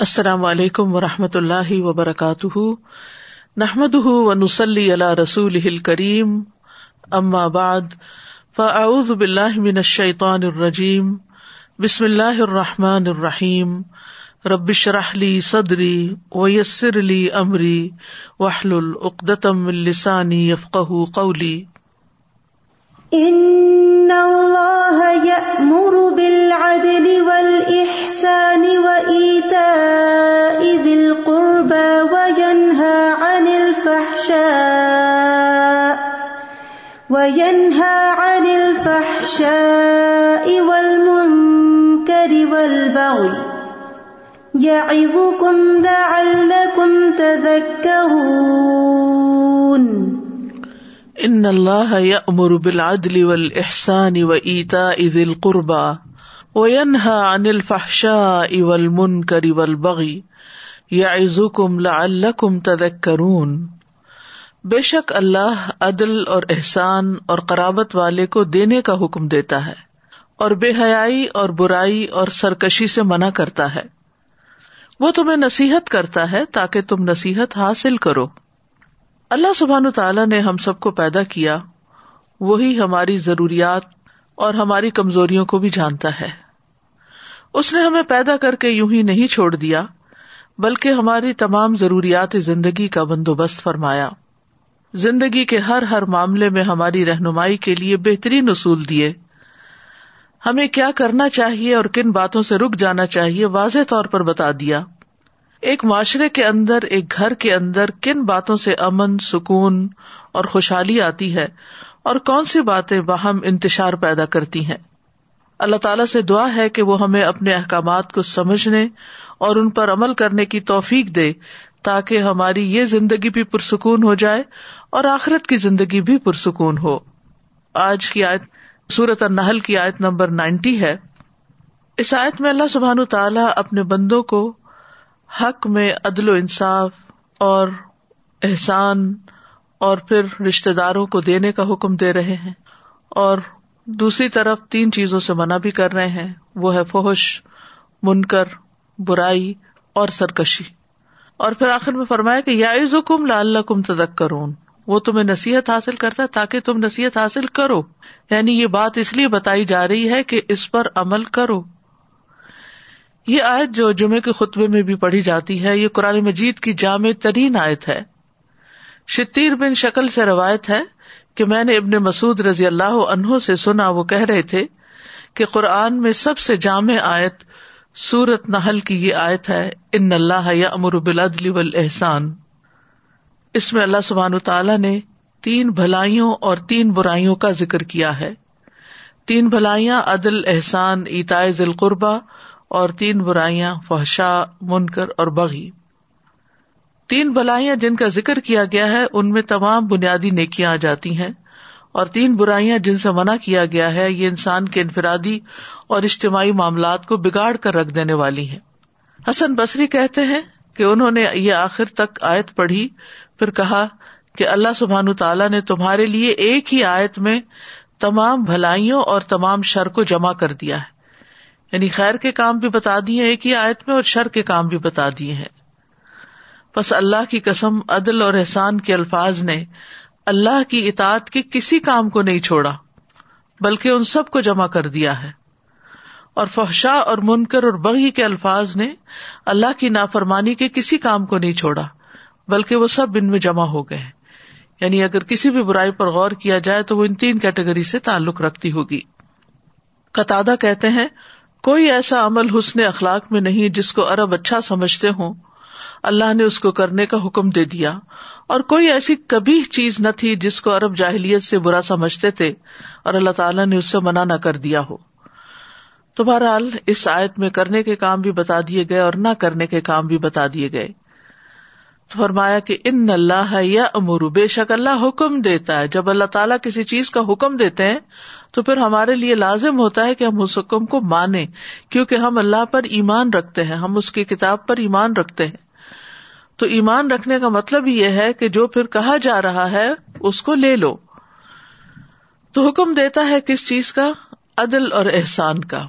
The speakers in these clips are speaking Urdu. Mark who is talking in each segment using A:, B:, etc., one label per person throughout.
A: السلام علیکم و رحمۃ اللہ وبرکاتہ۔ نحمد و نسلی اللہ رسول کریم اما بعد، فاعوذ باللہ من الشیطان الرجیم۔ بسم اللہ الرحمٰن الرحیم۔ ربش رحلی صدری ویسر علی عمری وحل العقدم السانی یفق قولی۔
B: ان اللہ یأمر بالعدل والاحسان وایتاء ذی القربى وینہا عن الفحشاء وینہا عن الفحشاء والمنکر والبغی یعظکم لعلکم تذکرون
A: ان اللہ یامر بالعدل والاحسان وایتاء ذی القربى وینہا عن الفحشاء والمنکر والبغی یعظکم لعلکم تذکرون بے شک اللہ عدل اور احسان اور قرابت والے کو دینے کا حکم دیتا ہے اور بے حیائی اور برائی اور سرکشی سے منع کرتا ہے وہ تمہیں نصیحت کرتا ہے تاکہ تم نصیحت حاصل کرو اللہ سبحان تعالیٰ نے ہم سب کو پیدا کیا، وہی ہماری ضروریات اور ہماری کمزوریوں کو بھی جانتا ہے۔ اس نے ہمیں پیدا کر کے یوں ہی نہیں چھوڑ دیا، بلکہ ہماری تمام ضروریات زندگی کا بندوبست فرمایا۔ زندگی کے ہر ہر معاملے میں ہماری رہنمائی کے لیے بہترین اصول دیے۔ ہمیں کیا کرنا چاہیے اور کن باتوں سے رک جانا چاہیے واضح طور پر بتا دیا۔ ایک معاشرے کے اندر، ایک گھر کے اندر کن باتوں سے امن، سکون اور خوشحالی آتی ہے اور کون سی باتیں باہم انتشار پیدا کرتی ہیں؟ اللہ تعالیٰ سے دعا ہے کہ وہ ہمیں اپنے احکامات کو سمجھنے اور ان پر عمل کرنے کی توفیق دے تاکہ ہماری یہ زندگی بھی پرسکون ہو جائے اور آخرت کی زندگی بھی پرسکون ہو۔ آج کی آیت سورت النحل کی آیت نمبر نائنٹی ہے۔ اس آیت میں اللہ سبحان تعالیٰ اپنے بندوں کو حق میں عدل و انصاف اور احسان اور پھر رشتے داروں کو دینے کا حکم دے رہے ہیں۔ اور دوسری طرف تین چیزوں سے منع بھی کر رہے ہیں۔ وہ ہے فوش منکر، برائی اور سرکشی۔ اور پھر آخر میں فرمایا کہ یا حکم لال کم تدک کرون وہ تمہیں نصیحت حاصل کرتا ہے تاکہ تم نصیحت حاصل کرو۔ یعنی یہ بات اس لیے بتائی جا رہی ہے کہ اس پر عمل کرو۔ یہ آیت جو جمعے کے خطبے میں بھی پڑھی جاتی ہے، یہ قرآن مجید کی جامع ترین آیت ہے۔ شتیر بن شکل سے روایت ہے کہ میں نے ابن مسعد رضی اللہ عنہ سے سنا، وہ کہہ رہے تھے کہ قرآن میں سب سے جامع آیت سورت نحل کی یہ آیت ہے، ان اللہ یا امر بلادل احسان اس میں اللہ سبحان تعالیٰ نے تین بھلائیوں اور تین برائیوں کا ذکر کیا ہے۔ تین بھلائیاں، عدل، احسان ایتائے ذیل قربا اور تین برائیاں فحشا منکر اور بغی۔ تین بلائیاں جن کا ذکر کیا گیا ہے، ان میں تمام بنیادی نیکیاں آ جاتی ہیں۔ اور تین برائیاں جن سے منع کیا گیا ہے، یہ انسان کے انفرادی اور اجتماعی معاملات کو بگاڑ کر رکھ دینے والی ہیں۔ حسن بصری کہتے ہیں کہ انہوں نے یہ آخر تک آیت پڑھی، پھر کہا کہ اللہ سبحان تعالیٰ نے تمہارے لیے ایک ہی آیت میں تمام بھلائیوں اور تمام شر کو جمع کر دیا ہے۔ یعنی خیر کے کام بھی بتا دیے ایک ہی آیت میں اور شر کے کام بھی بتا دیے ہیں۔ بس اللہ کی قسم، عدل اور احسان کے الفاظ نے اللہ کی اطاعت کے کسی کام کو نہیں چھوڑا، بلکہ ان سب کو جمع کر دیا ہے۔ اور فحشا اور منکر اور بغی کے الفاظ نے اللہ کی نافرمانی کے کسی کام کو نہیں چھوڑا، بلکہ وہ سب ان میں جمع ہو گئے۔ یعنی اگر کسی بھی برائی پر غور کیا جائے تو وہ ان تین کیٹیگری سے تعلق رکھتی ہوگی۔ قطع کہتے ہیں کوئی ایسا عمل حسن اخلاق میں نہیں جس کو عرب اچھا سمجھتے ہوں۔ اللہ نے اس کو کرنے کا حکم دے دیا۔ اور کوئی ایسی کبھی چیز نہ تھی جس کو عرب جاہلیت سے برا سمجھتے تھے اور اللہ تعالیٰ نے اس سے منع نہ کر دیا ہو۔ تو بہرحال اس آیت میں کرنے کے کام بھی بتا دیے گئے اور نہ کرنے کے کام بھی بتا دیے گئے۔ فرمایا کہ ان اللہ یا امور بے شک اللہ حکم دیتا ہے۔ جب اللہ تعالیٰ کسی چیز کا حکم دیتے ہیں، تو پھر ہمارے لیے لازم ہوتا ہے کہ ہم اس حکم کو مانیں، کیونکہ ہم اللہ پر ایمان رکھتے ہیں، ہم اس کی کتاب پر ایمان رکھتے ہیں۔ تو ایمان رکھنے کا مطلب یہ ہے کہ جو پھر کہا جا رہا ہے، اس کو لے لو۔ تو حکم دیتا ہے کس چیز کا؟ عدل اور احسان کا۔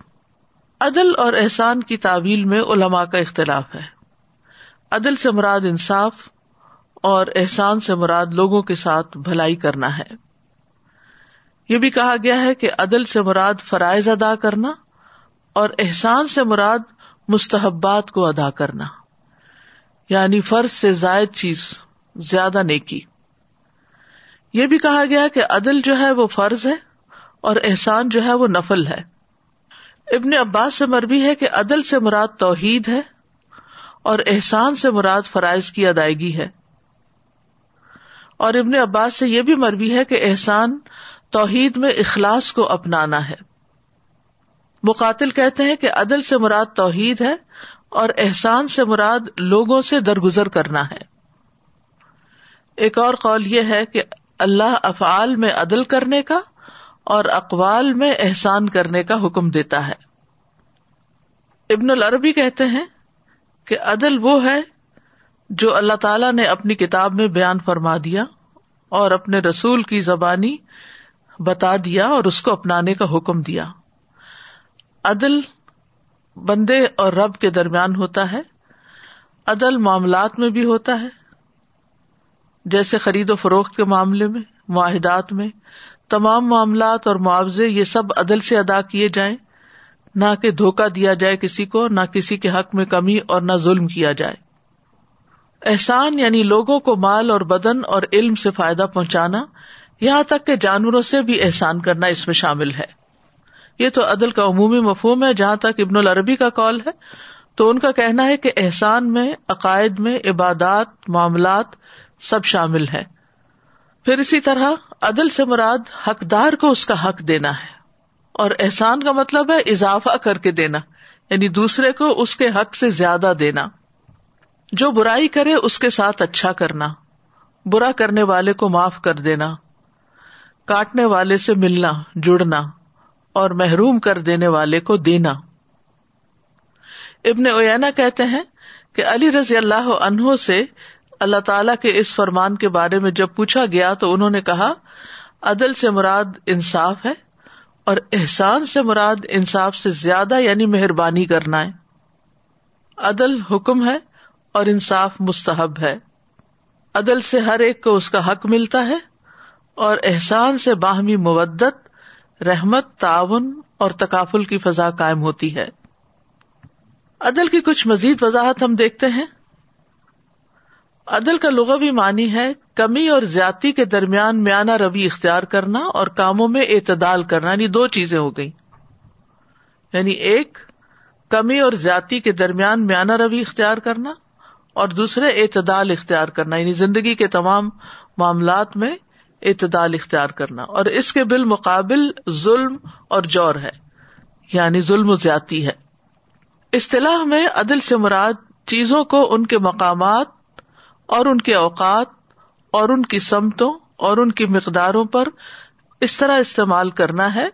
A: عدل اور احسان کی تعویل میں علماء کا اختلاف ہے۔ عدل سے مراد انصاف اور احسان سے مراد لوگوں کے ساتھ بھلائی کرنا ہے۔ یہ بھی کہا گیا ہے کہ عدل سے مراد فرائض ادا کرنا اور احسان سے مراد مستحبات کو ادا کرنا۔ یعنی فرض سے زائد چیز، زیادہ نیکی۔ یہ بھی کہا گیا کہ عدل جو ہے وہ فرض ہے اور احسان جو ہے وہ نفل ہے۔ ابن عباس سے مربی ہے کہ عدل سے مراد توحید ہے۔ اور احسان سے مراد فرائض کی ادائیگی ہے۔ اور ابن عباس سے یہ بھی مربی ہے کہ احسان توحید میں اخلاص کو اپنانا ہے۔ مقاتل کہتے ہیں کہ عدل سے مراد توحید ہے اور احسان سے مراد لوگوں سے درگزر کرنا ہے۔ ایک اور قول یہ ہے کہ اللہ افعال میں عدل کرنے کا اور اقوال میں احسان کرنے کا حکم دیتا ہے۔ ابن العربی کہتے ہیں کہ عدل وہ ہے جو اللہ تعالی نے اپنی کتاب میں بیان فرما دیا اور اپنے رسول کی زبانی بتا دیا اور اس کو اپنانے کا حکم دیا۔ عدل بندے اور رب کے درمیان ہوتا ہے، عدل معاملات میں بھی ہوتا ہے، جیسے خرید و فروخت کے معاملے میں، معاہدات میں، تمام معاملات اور معاوضے یہ سب عدل سے ادا کیے جائیں۔ نہ کہ دھوکا دیا جائے کسی کو، نہ کسی کے حق میں کمی اور نہ ظلم کیا جائے۔ احسان یعنی لوگوں کو مال اور بدن اور علم سے فائدہ پہنچانا، یہاں تک کہ جانوروں سے بھی احسان کرنا اس میں شامل ہے۔ یہ تو عدل کا عمومی مفہوم ہے، جہاں تک ابن العربی کا کال ہے۔ تو ان کا کہنا ہے کہ احسان میں، عقائد میں، عبادات، معاملات سب شامل ہے پھر اسی طرح عدل سے مراد حقدار کو اس کا حق دینا ہے۔ اور احسان کا مطلب ہے اضافہ کر کے دینا یعنی دوسرے کو اس کے حق سے زیادہ دینا۔ جو برائی کرے اس کے ساتھ اچھا کرنا، برا کرنے والے کو معاف کر دینا، کاٹنے والے سے ملنا، جڑنا، اور محروم کر دینے والے کو دینا۔ ابن اوینا کہتے ہیں کہ علی رضی اللہ عنہ سے اللہ تعالی کے اس فرمان کے بارے میں جب پوچھا گیا تو انہوں نے کہا، عدل سے مراد انصاف ہے۔ اور احسان سے مراد انصاف سے زیادہ یعنی مہربانی کرنا ہے۔ عدل حکم ہے اور انصاف مستحب ہے۔ عدل سے ہر ایک کو اس کا حق ملتا ہے اور احسان سے باہمی مبت رحمت، تعاون اور تقافل کی فضا قائم ہوتی ہے۔ عدل کی کچھ مزید وضاحت ہم دیکھتے ہیں۔ عدل کا لغوی معنی ہے کمی اور زیادتی کے درمیان میانہ روی اختیار کرنا اور کاموں میں اعتدال کرنا یعنی دو چیزیں ہو گئی یعنی ایک، کمی اور زیادتی کے درمیان میانہ روی اختیار کرنا اور دوسرے، اعتدال اختیار کرنا یعنی زندگی کے تمام معاملات میں اعتدال اختیار کرنا۔ اور اس کے بالمقابل ظلم اور جور ہے یعنی ظلم و زیادتی ہے۔ اصطلاح میں عدل سے مراد چیزوں کو ان کے مقامات اور ان کے اوقات اور ان کی سمتوں اور ان کی مقداروں پر اس طرح استعمال کرنا ہے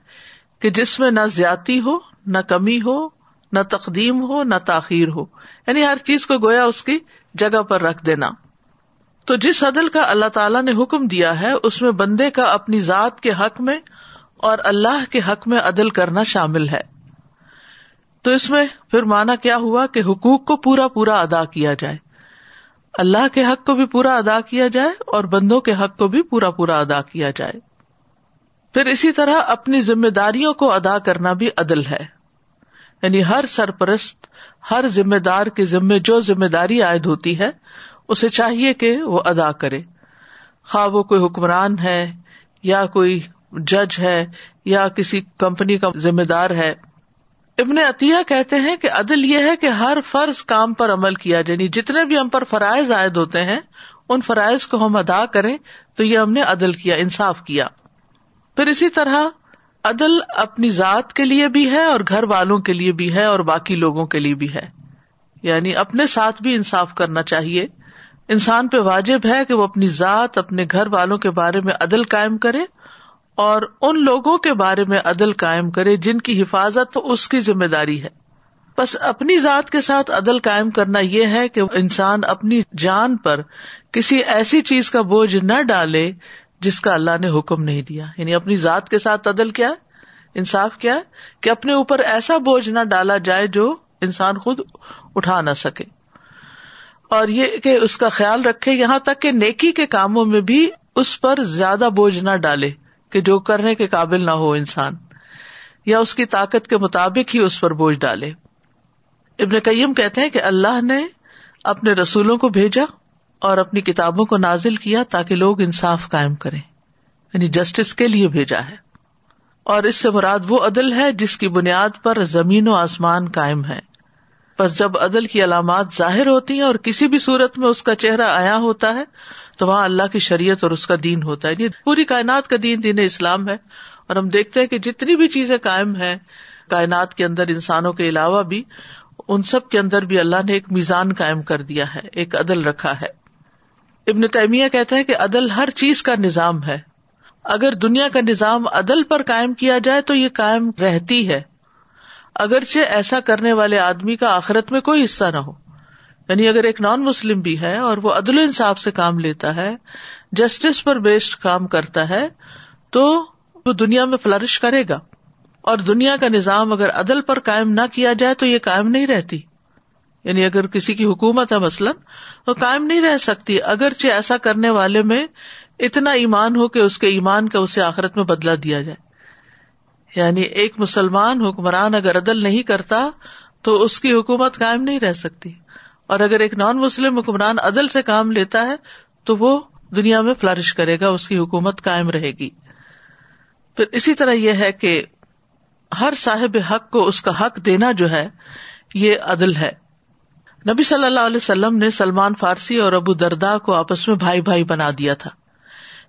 A: کہ جس میں نہ زیادتی ہو، نہ کمی ہو، نہ تقدیم ہو، نہ تاخیر ہو۔ یعنی ہر چیز کو گویا اس کی جگہ پر رکھ دینا۔ تو جس عدل کا اللہ تعالیٰ نے حکم دیا ہے، اس میں بندے کا اپنی ذات کے حق میں اور اللہ کے حق میں عدل کرنا شامل ہے۔ تو اس میں پھر مانا کیا ہوا کہ حقوق کو پورا پورا ادا کیا جائے۔ اللہ کے حق کو بھی پورا ادا کیا جائے اور بندوں کے حق کو بھی پورا پورا ادا کیا جائے۔ پھر اسی طرح اپنی ذمہ داریوں کو ادا کرنا بھی عدل ہے۔ یعنی ہر سرپرست، ہر ذمہ دار کے ذمے جو ذمہ داری عائد ہوتی ہے، اسے چاہیے کہ وہ ادا کرے۔ خواہ وہ کوئی حکمران ہے یا کوئی جج ہے یا کسی کمپنی کا ذمہ دار ہے ابن عطیہ کہتے ہیں کہ عدل یہ ہے کہ ہر فرض کام پر عمل کیا جائے یعنی جتنے بھی ہم پر فرائض عائد ہوتے ہیں، ان فرائض کو ہم ادا کریں تو یہ ہم نے عدل کیا، انصاف کیا۔ پھر اسی طرح عدل اپنی ذات کے لیے بھی ہے اور گھر والوں کے لیے بھی ہے اور باقی لوگوں کے لیے بھی ہے۔ یعنی اپنے ساتھ بھی انصاف کرنا چاہیے۔ انسان پہ واجب ہے کہ وہ اپنی ذات، اپنے گھر والوں کے بارے میں عدل قائم کرے۔ اور ان لوگوں کے بارے میں عدل قائم کرے جن کی حفاظت اس کی ذمہ داری ہے۔ بس اپنی ذات کے ساتھ عدل قائم کرنا یہ ہے کہ انسان اپنی جان پر کسی ایسی چیز کا بوجھ نہ ڈالے جس کا اللہ نے حکم نہیں دیا۔ یعنی اپنی ذات کے ساتھ عدل کیا، انصاف کیا، کہ اپنے اوپر ایسا بوجھ نہ ڈالا جائے جو انسان خود اٹھا نہ سکے۔ اور یہ کہ اس کا خیال رکھے یہاں تک کہ نیکی کے کاموں میں بھی اس پر زیادہ بوجھ نہ ڈالے۔ کہ جو کرنے کے قابل نہ ہو انسان، یا اس کی طاقت کے مطابق ہی اس پر بوجھ ڈالے۔ ابن کئیم کہتے ہیں کہ اللہ نے اپنے رسولوں کو بھیجا اور اپنی کتابوں کو نازل کیا تاکہ لوگ انصاف قائم کریں یعنی جسٹس کے لیے بھیجا ہے۔ اور اس سے مراد وہ عدل ہے جس کی بنیاد پر زمین و آسمان قائم ہے بس جب عدل کی علامات ظاہر ہوتی ہیں اور کسی بھی صورت میں اس کا چہرہ آیا ہوتا ہے تو وہاں اللہ کی شریعت اور اس کا دین ہوتا ہے۔ پوری کائنات کا دین دین اسلام ہے۔ اور ہم دیکھتے ہیں کہ جتنی بھی چیزیں قائم ہیں، کائنات کے اندر، انسانوں کے علاوہ بھی، ان سب کے اندر بھی اللہ نے ایک میزان قائم کر دیا ہے، ایک عدل رکھا ہے۔ ابن تیمیہ کہتا ہے کہ عدل ہر چیز کا نظام ہے۔ اگر دنیا کا نظام عدل پر قائم کیا جائے تو یہ قائم رہتی ہے۔ اگرچہ ایسا کرنے والے آدمی کا آخرت میں کوئی حصہ نہ ہو۔ یعنی اگر ایک نان مسلم بھی ہے اور وہ عدل انصاف سے کام لیتا ہے جسٹس پر بیسڈ کام کرتا ہے، تو وہ دنیا میں فلرش کرے گا۔ اور دنیا کا نظام اگر عدل پر قائم نہ کیا جائے تو یہ قائم نہیں رہتی۔ یعنی اگر کسی کی حکومت ہے مثلاً تو قائم نہیں رہ سکتی۔ اگرچہ ایسا کرنے والے میں اتنا ایمان ہو کہ اس کے ایمان کا اسے آخرت میں بدلا دیا جائے۔ یعنی ایک مسلمان حکمران اگر عدل نہیں کرتا تو اس کی حکومت قائم نہیں رہ سکتی۔ اور اگر ایک نان مسلم حکمران عدل سے کام لیتا ہے، تو وہ دنیا میں فلرش کرے گا، اس کی حکومت قائم رہے گی۔ پھر اسی طرح یہ ہے کہ ہر صاحب حق کو اس کا حق دینا جو ہے، یہ عدل ہے۔ نبی صلی اللہ علیہ وسلم نے سلمان فارسی اور ابو دردا کو آپس میں بھائی بھائی بنا دیا تھا۔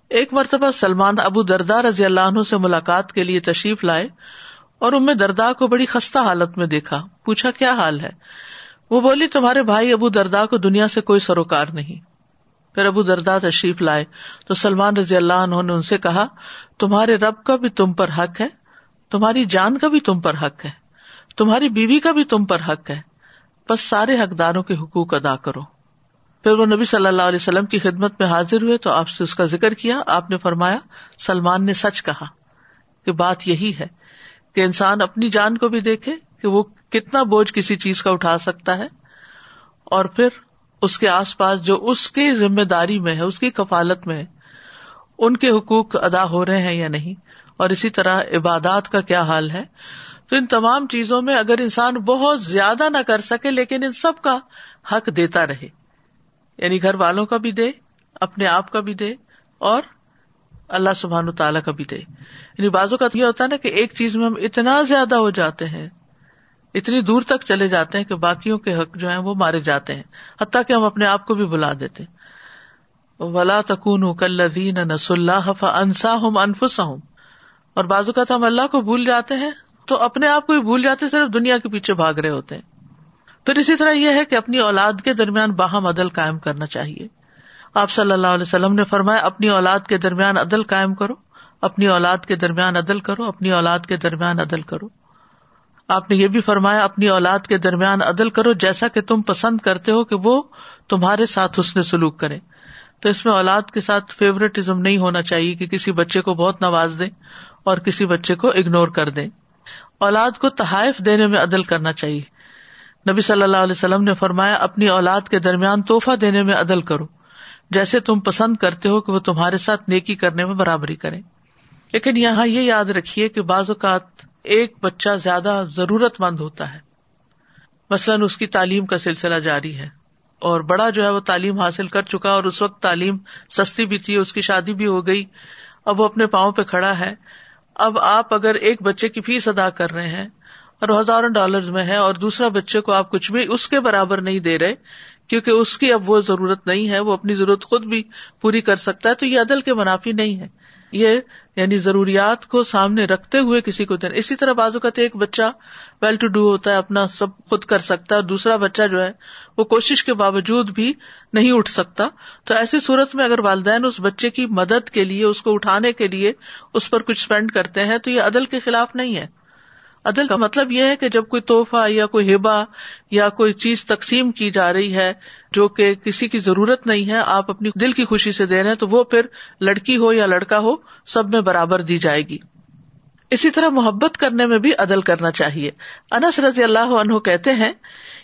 A: ایک مرتبہ سلمان ابو دردا رضی اللہ عنہ سے ملاقات کے لیے تشریف لائے اور ان میں دردا کو بڑی خستہ حالت میں دیکھا۔ پوچھا، کیا حال ہے؟ وہ بولی، تمہارے بھائی ابو دردا کو دنیا سے کوئی سروکار نہیں. پھر ابو دردا تشریف لائے تو سلمان رضی اللہ عنہ نے ان سے کہا، تمہارے رب کا بھی تم پر حق ہے، تمہاری جان کا بھی تم پر حق ہے، تمہاری بیوی کا بھی تم پر حق ہے، بس سارے حقداروں کے حقوق ادا کرو. پھر وہ نبی صلی اللہ علیہ وسلم کی خدمت میں حاضر ہوئے تو آپ سے اس کا ذکر کیا، آپ نے فرمایا، سلمان نے سچ کہا کہ بات یہی ہے کہ انسان اپنی جان کو بھی دیکھے کہ وہ کتنا بوجھ کسی چیز کا اٹھا سکتا ہے اور پھر اس کے آس پاس جو اس کی ذمہ داری میں ہے، اس کی کفالت میں ہے، ان کے حقوق ادا ہو رہے ہیں یا نہیں؟ اور اسی طرح عبادات کا کیا حال ہے؟ تو ان تمام چیزوں میں اگر انسان بہت زیادہ نہ کر سکے، لیکن ان سب کا حق دیتا رہے۔ یعنی گھر والوں کا بھی دے، اپنے آپ کا بھی دے، اور اللہ سبحان تعالیٰ کا بھی دے۔ یعنی بازو کا یہ ہوتا ہے نا کہ ایک چیز میں ہم اتنا زیادہ ہو جاتے ہیں اتنی دور تک چلے جاتے ہیں کہ باقیوں کے حق جو ہیں وہ مارے جاتے ہیں۔ حتیٰ کہ ہم اپنے آپ کو بھی بلا دیتے ولا تکون کلین نس اللہ انسا ہوں انفسا ہوں اور بازو کا ہم اللہ کو بھول جاتے ہیں تو اپنے آپ کو بھی بھول جاتے صرف دنیا کے پیچھے بھاگ رہے ہوتے ہیں۔ پھر اسی طرح یہ ہے کہ اپنی اولاد کے درمیان باہم عدل قائم کرنا چاہیے۔ آپ صلی اللہ علیہ وسلم نے فرمایا، اپنی اولاد کے درمیان عدل قائم کرو، اپنی اولاد کے درمیان عدل کرو، اپنی اولاد کے درمیان عدل کرو۔ آپ نے یہ بھی فرمایا، اپنی اولاد کے درمیان عدل کرو جیسا کہ تم پسند کرتے ہو کہ وہ تمہارے ساتھ حسن سلوک کرے۔ تو اس میں اولاد کے ساتھ فیوریٹزم نہیں ہونا چاہیے کہ کسی بچے کو بہت نواز دیں اور کسی بچے کو اگنور کر دیں۔ اولاد کو تحائف دینے میں عدل کرنا چاہیے۔ نبی صلی اللہ علیہ وسلم نے فرمایا، اپنی اولاد کے درمیان توحفہ دینے میں عدل کرو۔ جیسے تم پسند کرتے ہو کہ وہ تمہارے ساتھ نیکی کرنے میں برابری کرے لیکن یہاں یہ یاد رکھیے کہ بعض اوقات ایک بچہ زیادہ ضرورت مند ہوتا ہے۔ مثلاً اس کی تعلیم کا سلسلہ جاری ہے اور بڑا جو ہے وہ تعلیم حاصل کر چکا اور اس وقت تعلیم سستی بھی تھی، اس کی شادی بھی ہو گئی۔ اب وہ اپنے پاؤں پہ کھڑا ہے۔ اب آپ اگر ایک بچے کی فیس ادا کر رہے ہیں اور ہزاروں ڈالر میں ہے اور دوسرا بچے کو آپ کچھ بھی اس کے برابر نہیں دے رہے، کیونکہ اس کی اب وہ ضرورت نہیں ہے، وہ اپنی ضرورت خود بھی پوری کر سکتا ہے، تو یہ عدل کے منافی نہیں ہے۔ یہ یعنی ضروریات کو سامنے رکھتے ہوئے کسی کو دینا۔ اسی طرح بازو کا ایک بچہ ویل ٹو ڈو ہوتا ہے، اپنا سب خود کر سکتا ہے دوسرا بچہ جو ہے وہ کوشش کے باوجود بھی نہیں اٹھ سکتا۔ تو ایسی صورت میں اگر والدین اس بچے کی مدد کے لیے، اس کو اٹھانے کے لیے اس پر کچھ اسپینڈ کرتے ہیں، تو یہ عدل کے خلاف نہیں ہے۔ عدل کا مطلب یہ ہے کہ جب کوئی توحفہ یا کوئی ہبا یا کوئی چیز تقسیم کی جا رہی ہے جو کہ کسی کی ضرورت نہیں ہے، آپ اپنی دل کی خوشی سے دے رہے ہیں، تو وہ پھر لڑکی ہو یا لڑکا ہو، سب میں برابر دی جائے گی۔ اسی طرح محبت کرنے میں بھی عدل کرنا چاہیے۔ انس رضی اللہ عنہ کہتے ہیں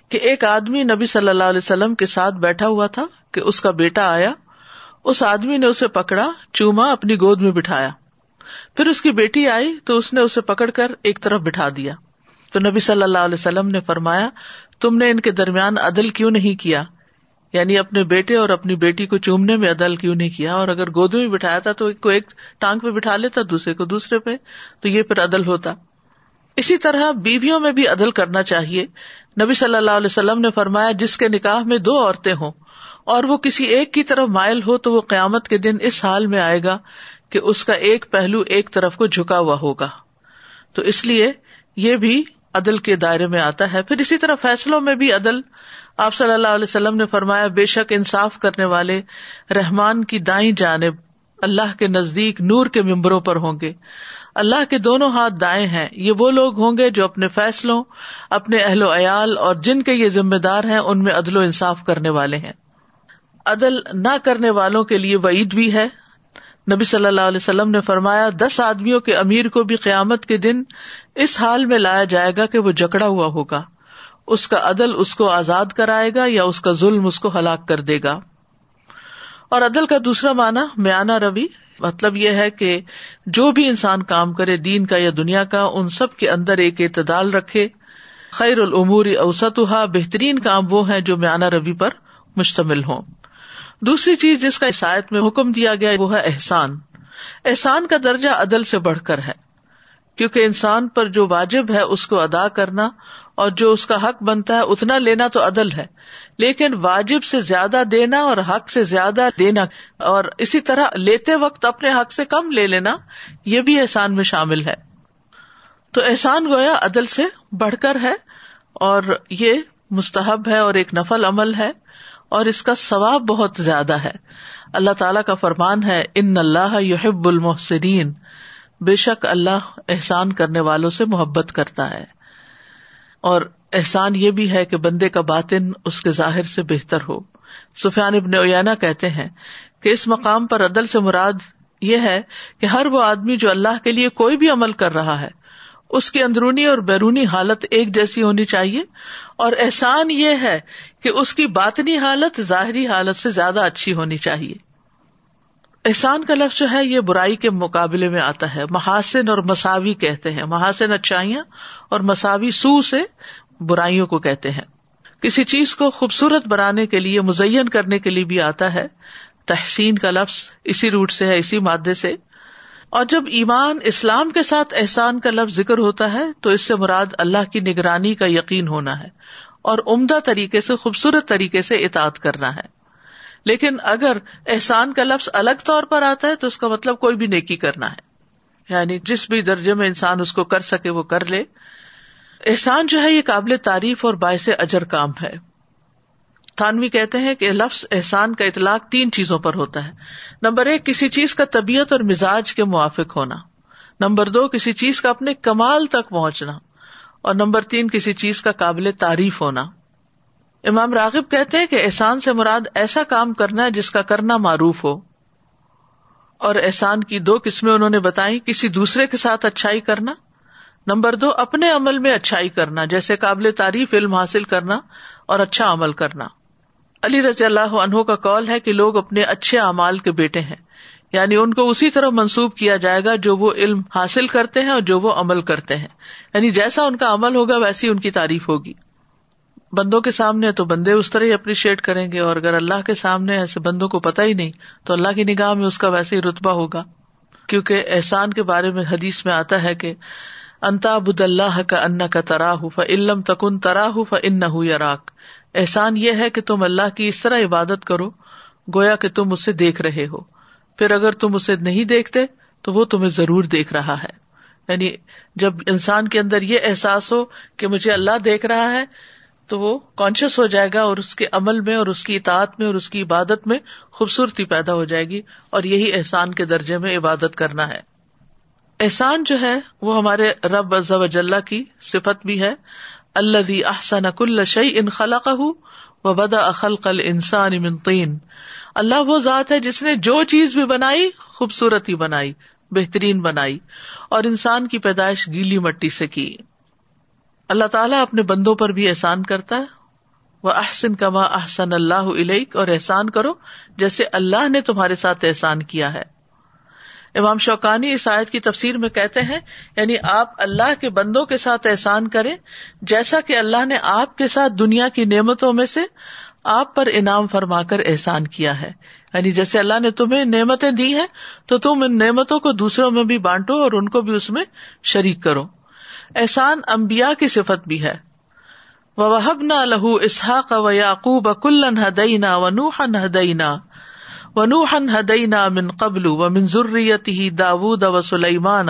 A: کہ ایک آدمی نبی صلی اللہ علیہ وسلم کے ساتھ بیٹھا ہوا تھا کہ اس کا بیٹا آیا۔ اس آدمی نے اسے پکڑا، چوما، اپنی گود میں بٹھایا۔ پھر اس کی بیٹی آئی تو اس نے اسے پکڑ کر ایک طرف بٹھا دیا۔ تو نبی صلی اللہ علیہ وسلم نے فرمایا، تم نے ان کے درمیان عدل کیوں نہیں کیا؟ یعنی اپنے بیٹے اور اپنی بیٹی کو چومنے میں عدل کیوں نہیں کیا؟ اور اگر گود میں بٹھایا تھا تو ایک کو ایک ٹانگ پہ بٹھا لیتا، دوسرے کو دوسرے پہ، تو یہ پھر عدل ہوتا۔ اسی طرح بیویوں میں بھی عدل کرنا چاہیے۔ نبی صلی اللہ علیہ وسلم نے فرمایا، جس کے نکاح میں دو عورتیں ہوں اور وہ کسی ایک کی طرف مائل ہو تو وہ قیامت کے دن اس حال میں آئے گا کہ اس کا ایک پہلو ایک طرف کو جھکا ہوا ہوگا۔ تو اس لیے یہ بھی عدل کے دائرے میں آتا ہے۔ پھر اسی طرح فیصلوں میں بھی عدل۔ آپ صلی اللہ علیہ وسلم نے فرمایا، بے شک انصاف کرنے والے رحمان کی دائیں جانب اللہ کے نزدیک نور کے ممبروں پر ہوں گے۔ اللہ کے دونوں ہاتھ دائیں ہیں۔ یہ وہ لوگ ہوں گے جو اپنے فیصلوں، اپنے اہل و عیال اور جن کے یہ ذمہ دار ہیں، ان میں عدل و انصاف کرنے والے ہیں۔ عدل نہ کرنے والوں کے لیے وعید بھی ہے۔ نبی صلی اللہ علیہ وسلم نے فرمایا، دس آدمیوں کے امیر کو بھی قیامت کے دن اس حال میں لایا جائے گا کہ وہ جکڑا ہوا ہوگا۔ اس کا عدل اس کو آزاد کرائے گا یا اس کا ظلم اس کو ہلاک کر دے گا۔ اور عدل کا دوسرا معنی میانہ روی مطلب یہ ہے کہ جو بھی انسان کام کرے، دین کا یا دنیا کا، ان سب کے اندر ایک اعتدال رکھے۔ خیر العمور اوسطاً بہترین کام وہ ہے جو میانہ روی پر مشتمل ہوں۔ دوسری چیز جس کا عیسائیت میں حکم دیا گیا وہ ہے احسان۔ احسان کا درجہ عدل سے بڑھ کر ہے، کیونکہ انسان پر جو واجب ہے، اس کو ادا کرنا اور جو اس کا حق بنتا ہے، اتنا لینا تو عدل ہے۔ لیکن واجب سے زیادہ دینا اور حق سے زیادہ دینا اور اسی طرح لیتے وقت اپنے حق سے کم لے لینا، یہ بھی احسان میں شامل ہے۔ تو احسان گویا عدل سے بڑھ کر ہے اور یہ مستحب ہے اور ایک نفل عمل ہے۔ اور اس کا ثواب بہت زیادہ ہے۔ اللہ تعالی کا فرمان ہے، ان اللہ یحب المحسرین بے شک اللہ احسان کرنے والوں سے محبت کرتا ہے۔ اور احسان یہ بھی ہے کہ بندے کا باطن اس کے ظاہر سے بہتر ہو۔ سفیان ابن اویانا کہتے ہیں کہ اس مقام پر عدل سے مراد یہ ہے کہ ہر وہ آدمی جو اللہ کے لیے کوئی بھی عمل کر رہا ہے، اس کی اندرونی اور بیرونی حالت ایک جیسی ہونی چاہیے۔ اور احسان یہ ہے کہ اس کی باطنی حالت ظاہری حالت سے زیادہ اچھی ہونی چاہیے۔ احسان کا لفظ جو ہے یہ برائی کے مقابلے میں آتا ہے۔ محاسن اور مساوی کہتے ہیں۔ محاسن اچھائیاں اور مساوی سو سے برائیوں کو کہتے ہیں۔ کسی چیز کو خوبصورت بنانے کے لیے، مزین کرنے کے لیے بھی آتا ہے۔ تحسین کا لفظ اسی روٹ سے ہے، اسی مادے سے۔ اور جب ایمان اسلام کے ساتھ احسان کا لفظ ذکر ہوتا ہے، تو اس سے مراد اللہ کی نگرانی کا یقین ہونا ہے اور عمدہ طریقے سے، خوبصورت طریقے سے اطاعت کرنا ہے۔ لیکن اگر احسان کا لفظ الگ طور پر آتا ہے، تو اس کا مطلب کوئی بھی نیکی کرنا ہے۔ یعنی جس بھی درجے میں انسان اس کو کر سکے، وہ کر لے۔ احسان جو ہے، یہ قابل تعریف اور باعث اجر کام ہے۔ تھانوی کہتے ہیں کہ لفظ احسان کا اطلاق تین چیزوں پر ہوتا ہے۔ نمبر ایک، کسی چیز کا طبیعت اور مزاج کے موافق ہونا۔ نمبر دو، کسی چیز کا اپنے کمال تک پہنچنا۔ اور نمبر تین، کسی چیز کا قابل تعریف ہونا۔ امام راغب کہتے ہیں کہ احسان سے مراد ایسا کام کرنا ہے جس کا کرنا معروف ہو۔ اور احسان کی دو قسمیں انہوں نے بتائی کسی دوسرے کے ساتھ اچھائی کرنا۔ نمبر دو، اپنے عمل میں اچھائی کرنا، جیسے قابل تعریف علم حاصل کرنا اور اچھا عمل کرنا۔ علی رضی اللہ عنہ کا کال ہے کہ لوگ اپنے اچھے اعمال کے بیٹے ہیں۔ یعنی ان کو اسی طرح منسوب کیا جائے گا جو وہ علم حاصل کرتے ہیں اور جو وہ عمل کرتے ہیں۔ یعنی جیسا ان کا عمل ہوگا ویسی ان کی تعریف ہوگی۔ بندوں کے سامنے تو بندے اس طرح ہی اپریشیٹ کریں گے اور اگر اللہ کے سامنے ایسے بندوں کو پتا ہی نہیں تو اللہ کی نگاہ میں اس کا ویسے ہی رتبہ ہوگا۔ کیونکہ احسان کے بارے میں حدیث میں آتا ہے کہ انتا بد اللہ کا ان کا تراہ ف علم تکن تراہ ف ان نہ احسان یہ ہے کہ تم اللہ کی اس طرح عبادت کرو، گویا کہ تم اسے دیکھ رہے ہو۔ پھر اگر تم اسے نہیں دیکھتے، تو وہ تمہیں ضرور دیکھ رہا ہے۔ یعنی جب انسان کے اندر یہ احساس ہو کہ مجھے اللہ دیکھ رہا ہے، تو وہ کانشیس ہو جائے گا اور اس کے عمل میں اور اس کی اطاعت میں اور اس کی عبادت میں خوبصورتی پیدا ہو جائے گی اور یہی احسان کے درجے میں عبادت کرنا ہے۔ احسان جو ہے، وہ ہمارے رب وجاللہ کی صفت بھی ہے۔ اللہ احسن کل شعی ان خلا کا و بدا اخل قل انسان امنطین اللہ وہ ذات ہے جس نے جو چیز بھی بنائی، خوبصورتی بنائی، بہترین بنائی اور انسان کی پیدائش گیلی مٹی سے کی۔ اللہ تعالیٰ اپنے بندوں پر بھی احسان کرتا ہے۔ وہ احسن کما احسن اللہ علیہ اور احسان کرو جیسے اللہ نے تمہارے ساتھ احسان کیا ہے۔ امام شوقانی اس آیت کی تفسیر میں کہتے ہیں یعنی آپ اللہ کے بندوں کے ساتھ احسان کریں، جیسا کہ اللہ نے آپ کے ساتھ دنیا کی نعمتوں میں سے آپ پر انعام فرما کر احسان کیا ہے۔ یعنی جیسے اللہ نے تمہیں نعمتیں دی ہیں، تو تم ان نعمتوں کو دوسروں میں بھی بانٹو اور ان کو بھی اس میں شریک کرو۔ احسان امبیا کی صفت بھی ہے۔ وحب نہ لہو اسحاق و یعقوب کلن ہدینا و نوحن ہدینا و نوحن ہدینا من قبل و من داود و سلیمان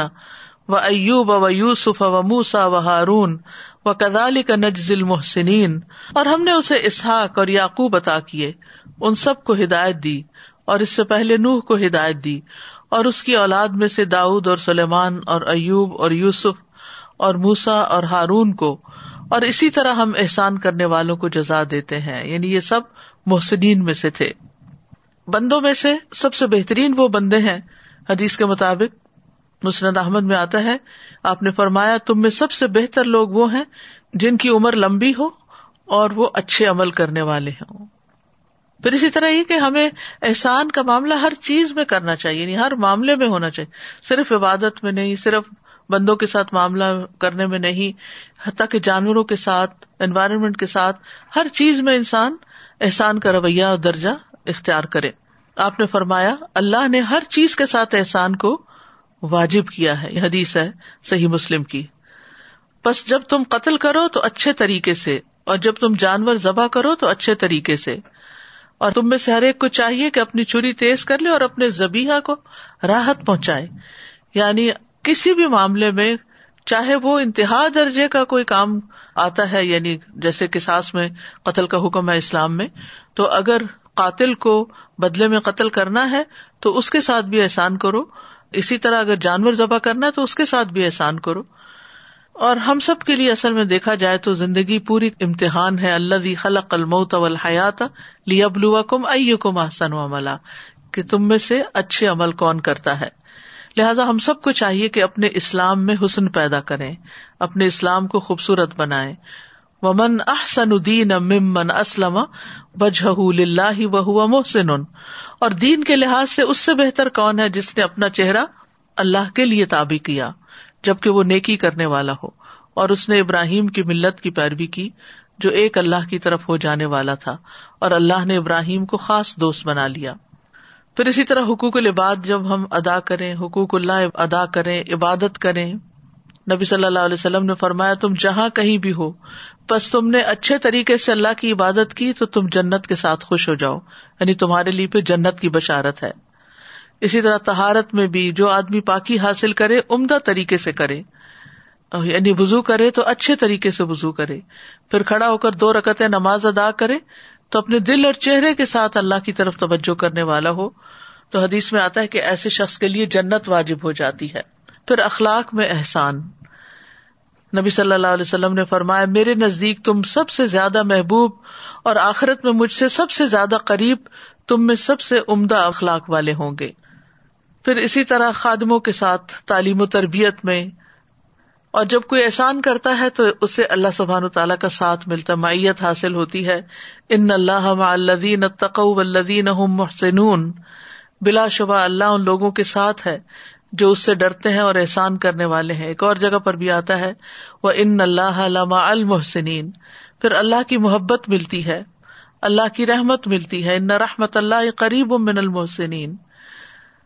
A: و ایوب و یوسف و موسا و ہارون و کدال کا نجزل محسنین اور ہم نے اسے اسحاق اور یعقوب عطا کیے، ان سب کو ہدایت دی اور اس سے پہلے نوح کو ہدایت دی اور اس کی اولاد میں سے داود اور سلیمان اور ایوب اور یوسف اور موسا اور ہارون کو اور اسی طرح ہم احسان کرنے والوں کو جزا دیتے ہیں یعنی یہ سب محسنین میں سے تھے۔ بندوں میں سے سب سے بہترین وہ بندے ہیں۔ حدیث کے مطابق مسند احمد میں آتا ہے، آپ نے فرمایا، تم میں سب سے بہتر لوگ وہ ہیں جن کی عمر لمبی ہو اور وہ اچھے عمل کرنے والے ہوں۔ پھر اسی طرح یہ کہ ہمیں احسان کا معاملہ ہر چیز میں کرنا چاہیے یعنی ہر معاملے میں ہونا چاہیے۔ صرف عبادت میں نہیں، صرف بندوں کے ساتھ معاملہ کرنے میں نہیں، حتیٰ کہ جانوروں کے ساتھ انوائرمنٹ کے ساتھ ہر چیز میں انسان احسان کا رویہ اور درجہ اختیار کرے آپ نے فرمایا، اللہ نے ہر چیز کے ساتھ احسان کو واجب کیا ہے۔ یہ حدیث ہے صحیح مسلم کی۔ بس جب تم قتل کرو تو اچھے طریقے سے، اور جب تم جانور ذبح کرو تو اچھے طریقے سے۔ اور تم میں سے ہر ایک کو چاہیے کہ اپنی چوری تیز کر لے اور اپنے زبیحا کو راحت پہنچائے۔ یعنی کسی بھی معاملے میں چاہے وہ انتہا درجے کا کوئی کام آتا ہے یعنی جیسے کساس میں قتل کا حکم ہے اسلام میں، تو اگر قاتل کو بدلے میں قتل کرنا ہے تو اس کے ساتھ بھی احسان کرو۔ اسی طرح اگر جانور ذبح کرنا ہے تو اس کے ساتھ بھی احسان کرو۔ اور ہم سب کے لیے اصل میں دیکھا جائے تو زندگی پوری امتحان ہے۔ اللہ دی خلق الموت والحیات لیبلوکم کم ائی کم احسن و عملہ کہ تم میں سے اچھے عمل کون کرتا ہے۔ لہٰذا ہم سب کو چاہیے کہ اپنے اسلام میں حسن پیدا کریں، اپنے اسلام کو خوبصورت بنائے ومن احسن الدین ممن اسلم بجہ و محسن. اور دین کے لحاظ سے اس سے بہتر کون ہے جس نے اپنا چہرہ اللہ کے لیے تابی کیا، جبکہ وہ نیکی کرنے والا ہو، اور اس نے ابراہیم کی ملت کی پیروی کی، جو ایک اللہ کی طرف ہو جانے والا تھا، اور اللہ نے ابراہیم کو خاص دوست بنا لیا۔ پھر اسی طرح حقوق العباد جب ہم ادا کریں، حقوق اللہ ادا کریں، عبادت کریں، نبی صلی اللہ علیہ وسلم نے فرمایا، تم جہاں کہیں بھی ہو بس تم نے اچھے طریقے سے اللہ کی عبادت کی تو تم جنت کے ساتھ خوش ہو جاؤ۔ یعنی تمہارے لیے پھر جنت کی بشارت ہے۔ اسی طرح تہارت میں بھی جو آدمی پاکی حاصل کرے، عمدہ طریقے سے کرے۔ یعنی وزو کرے تو اچھے طریقے سے وزو کرے۔ پھر کھڑا ہو کر دو رکت نماز ادا کرے تو اپنے دل اور چہرے کے ساتھ اللہ کی طرف توجہ کرنے والا ہو۔ تو حدیث میں آتا ہے کہ ایسے شخص کے لیے جنت واجب ہو جاتی ہے۔ پھر اخلاق میں احسان۔ نبی صلی اللہ علیہ وسلم نے فرمایا، میرے نزدیک تم سب سے زیادہ محبوب اور آخرت میں مجھ سے سب سے زیادہ قریب تم میں سب سے عمدہ اخلاق والے ہوں گے۔ پھر اسی طرح خادموں کے ساتھ تعلیم و تربیت میں، اور جب کوئی احسان کرتا ہے تو اسے اللہ سبحان و تعالیٰ کا ساتھ ملتا، معیت حاصل ہوتی ہے۔ ان اللہ الدین الدین محسن بلا شبہ اللہ ان لوگوں کے ساتھ ہے۔ جو اس سے ڈرتے ہیں اور احسان کرنے والے ہیں۔ ایک اور جگہ پر بھی آتا ہے، وہ ان اللہ علامہ المحسنین۔ پھر اللہ کی محبت ملتی ہے، اللہ کی رحمت ملتی ہے۔ ان رحمت اللہ قریب من المحسنین۔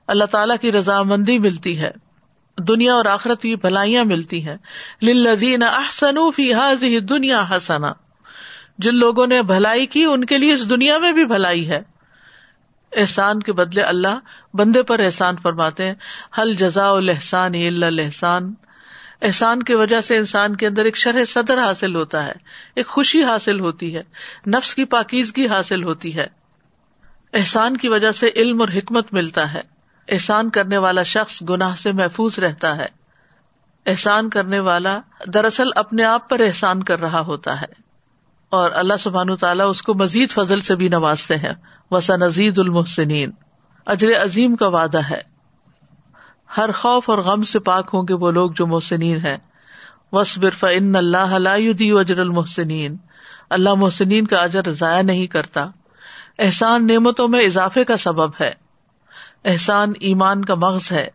A: اللہ تعالیٰ کی رضامندی ملتی ہے۔ دنیا اور آخرت کی بھلائیاں ملتی ہیں۔ للذین احسنوا فی هذه دنیا حسنا۔ جن لوگوں نے بھلائی کی، ان کے لیے اس دنیا میں بھی بھلائی ہے۔ احسان کے بدلے اللہ بندے پر احسان فرماتے ہیں۔ حل جزا الحسان اللہ احسان احسان کی وجہ سے انسان کے اندر ایک شرح صدر حاصل ہوتا ہے، ایک خوشی حاصل ہوتی ہے، نفس کی پاکیزگی حاصل ہوتی ہے۔ احسان کی وجہ سے علم اور حکمت ملتا ہے۔ احسان کرنے والا شخص گناہ سے محفوظ رہتا ہے۔ احسان کرنے والا دراصل اپنے آپ پر احسان کر رہا ہوتا ہے۔ اور اللہ سبحان تعالیٰ اس کو مزید فضل سے بھی نوازتے ہیں۔ وسا نزید المحسنین۔ اجر عظیم کا وعدہ ہے۔ ہر خوف اور غم سے پاک ہوں گے وہ لوگ جو محسنین ہیں۔ وسبر ان اللہ اجر المحسنین اللہ محسنین کا اجر ضائع نہیں کرتا۔ احسان نعمتوں میں اضافے کا سبب ہے۔ احسان ایمان کا مغز ہے۔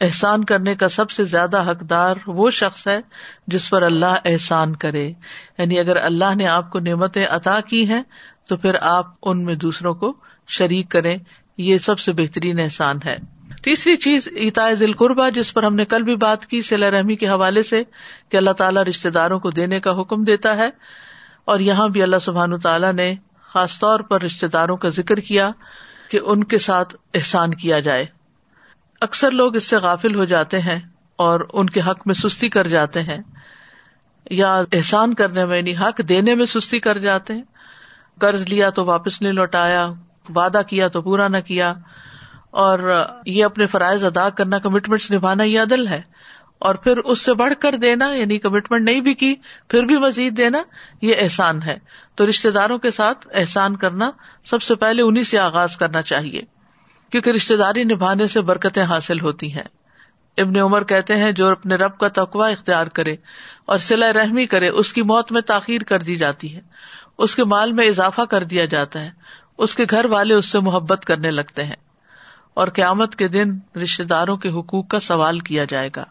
A: احسان کرنے کا سب سے زیادہ حقدار وہ شخص ہے جس پر اللہ احسان کرے۔ یعنی اگر اللہ نے آپ کو نعمتیں عطا کی ہیں تو پھر آپ ان میں دوسروں کو شریک کریں، یہ سب سے بہترین احسان ہے۔ تیسری چیز ذیل قربا جس پر ہم نے کل بھی بات کی سلا رحمی کے حوالے سے کہ اللہ تعالیٰ رشتے داروں کو دینے کا حکم دیتا ہے۔ اور یہاں بھی اللہ سبحان تعالیٰ نے خاص طور پر رشتے داروں کا ذکر کیا کہ ان کے ساتھ احسان کیا جائے۔ اکثر لوگ اس سے غافل ہو جاتے ہیں اور ان کے حق میں سستی کر جاتے ہیں۔ یا احسان کرنے میں یعنی حق دینے میں سستی کر جاتے ہیں۔ قرض لیا تو واپس نہیں لوٹایا، وعدہ کیا تو پورا نہ کیا، اور یہ اپنے فرائض ادا کرنا کمٹمنٹ نبھانا یہ عدل ہے۔ اور پھر اس سے بڑھ کر دینا یعنی کمٹمنٹ نہیں بھی کی، پھر بھی مزید دینا، یہ احسان ہے۔ تو رشتے داروں کے ساتھ احسان کرنا سب سے پہلے انہیں سے آغاز کرنا چاہیے، کیونکہ رشتے داری نبھانے سے برکتیں حاصل ہوتی ہیں۔ ابن عمر کہتے ہیں، جو اپنے رب کا تقوا اختیار کرے اور سلا رحمی کرے، اس کی موت میں تاخیر کر دی جاتی ہے۔ اس کے مال میں اضافہ کر دیا جاتا ہے۔ اس کے گھر والے اس سے محبت کرنے لگتے ہیں۔ اور قیامت کے دن رشتے داروں کے حقوق کا سوال کیا جائے گا۔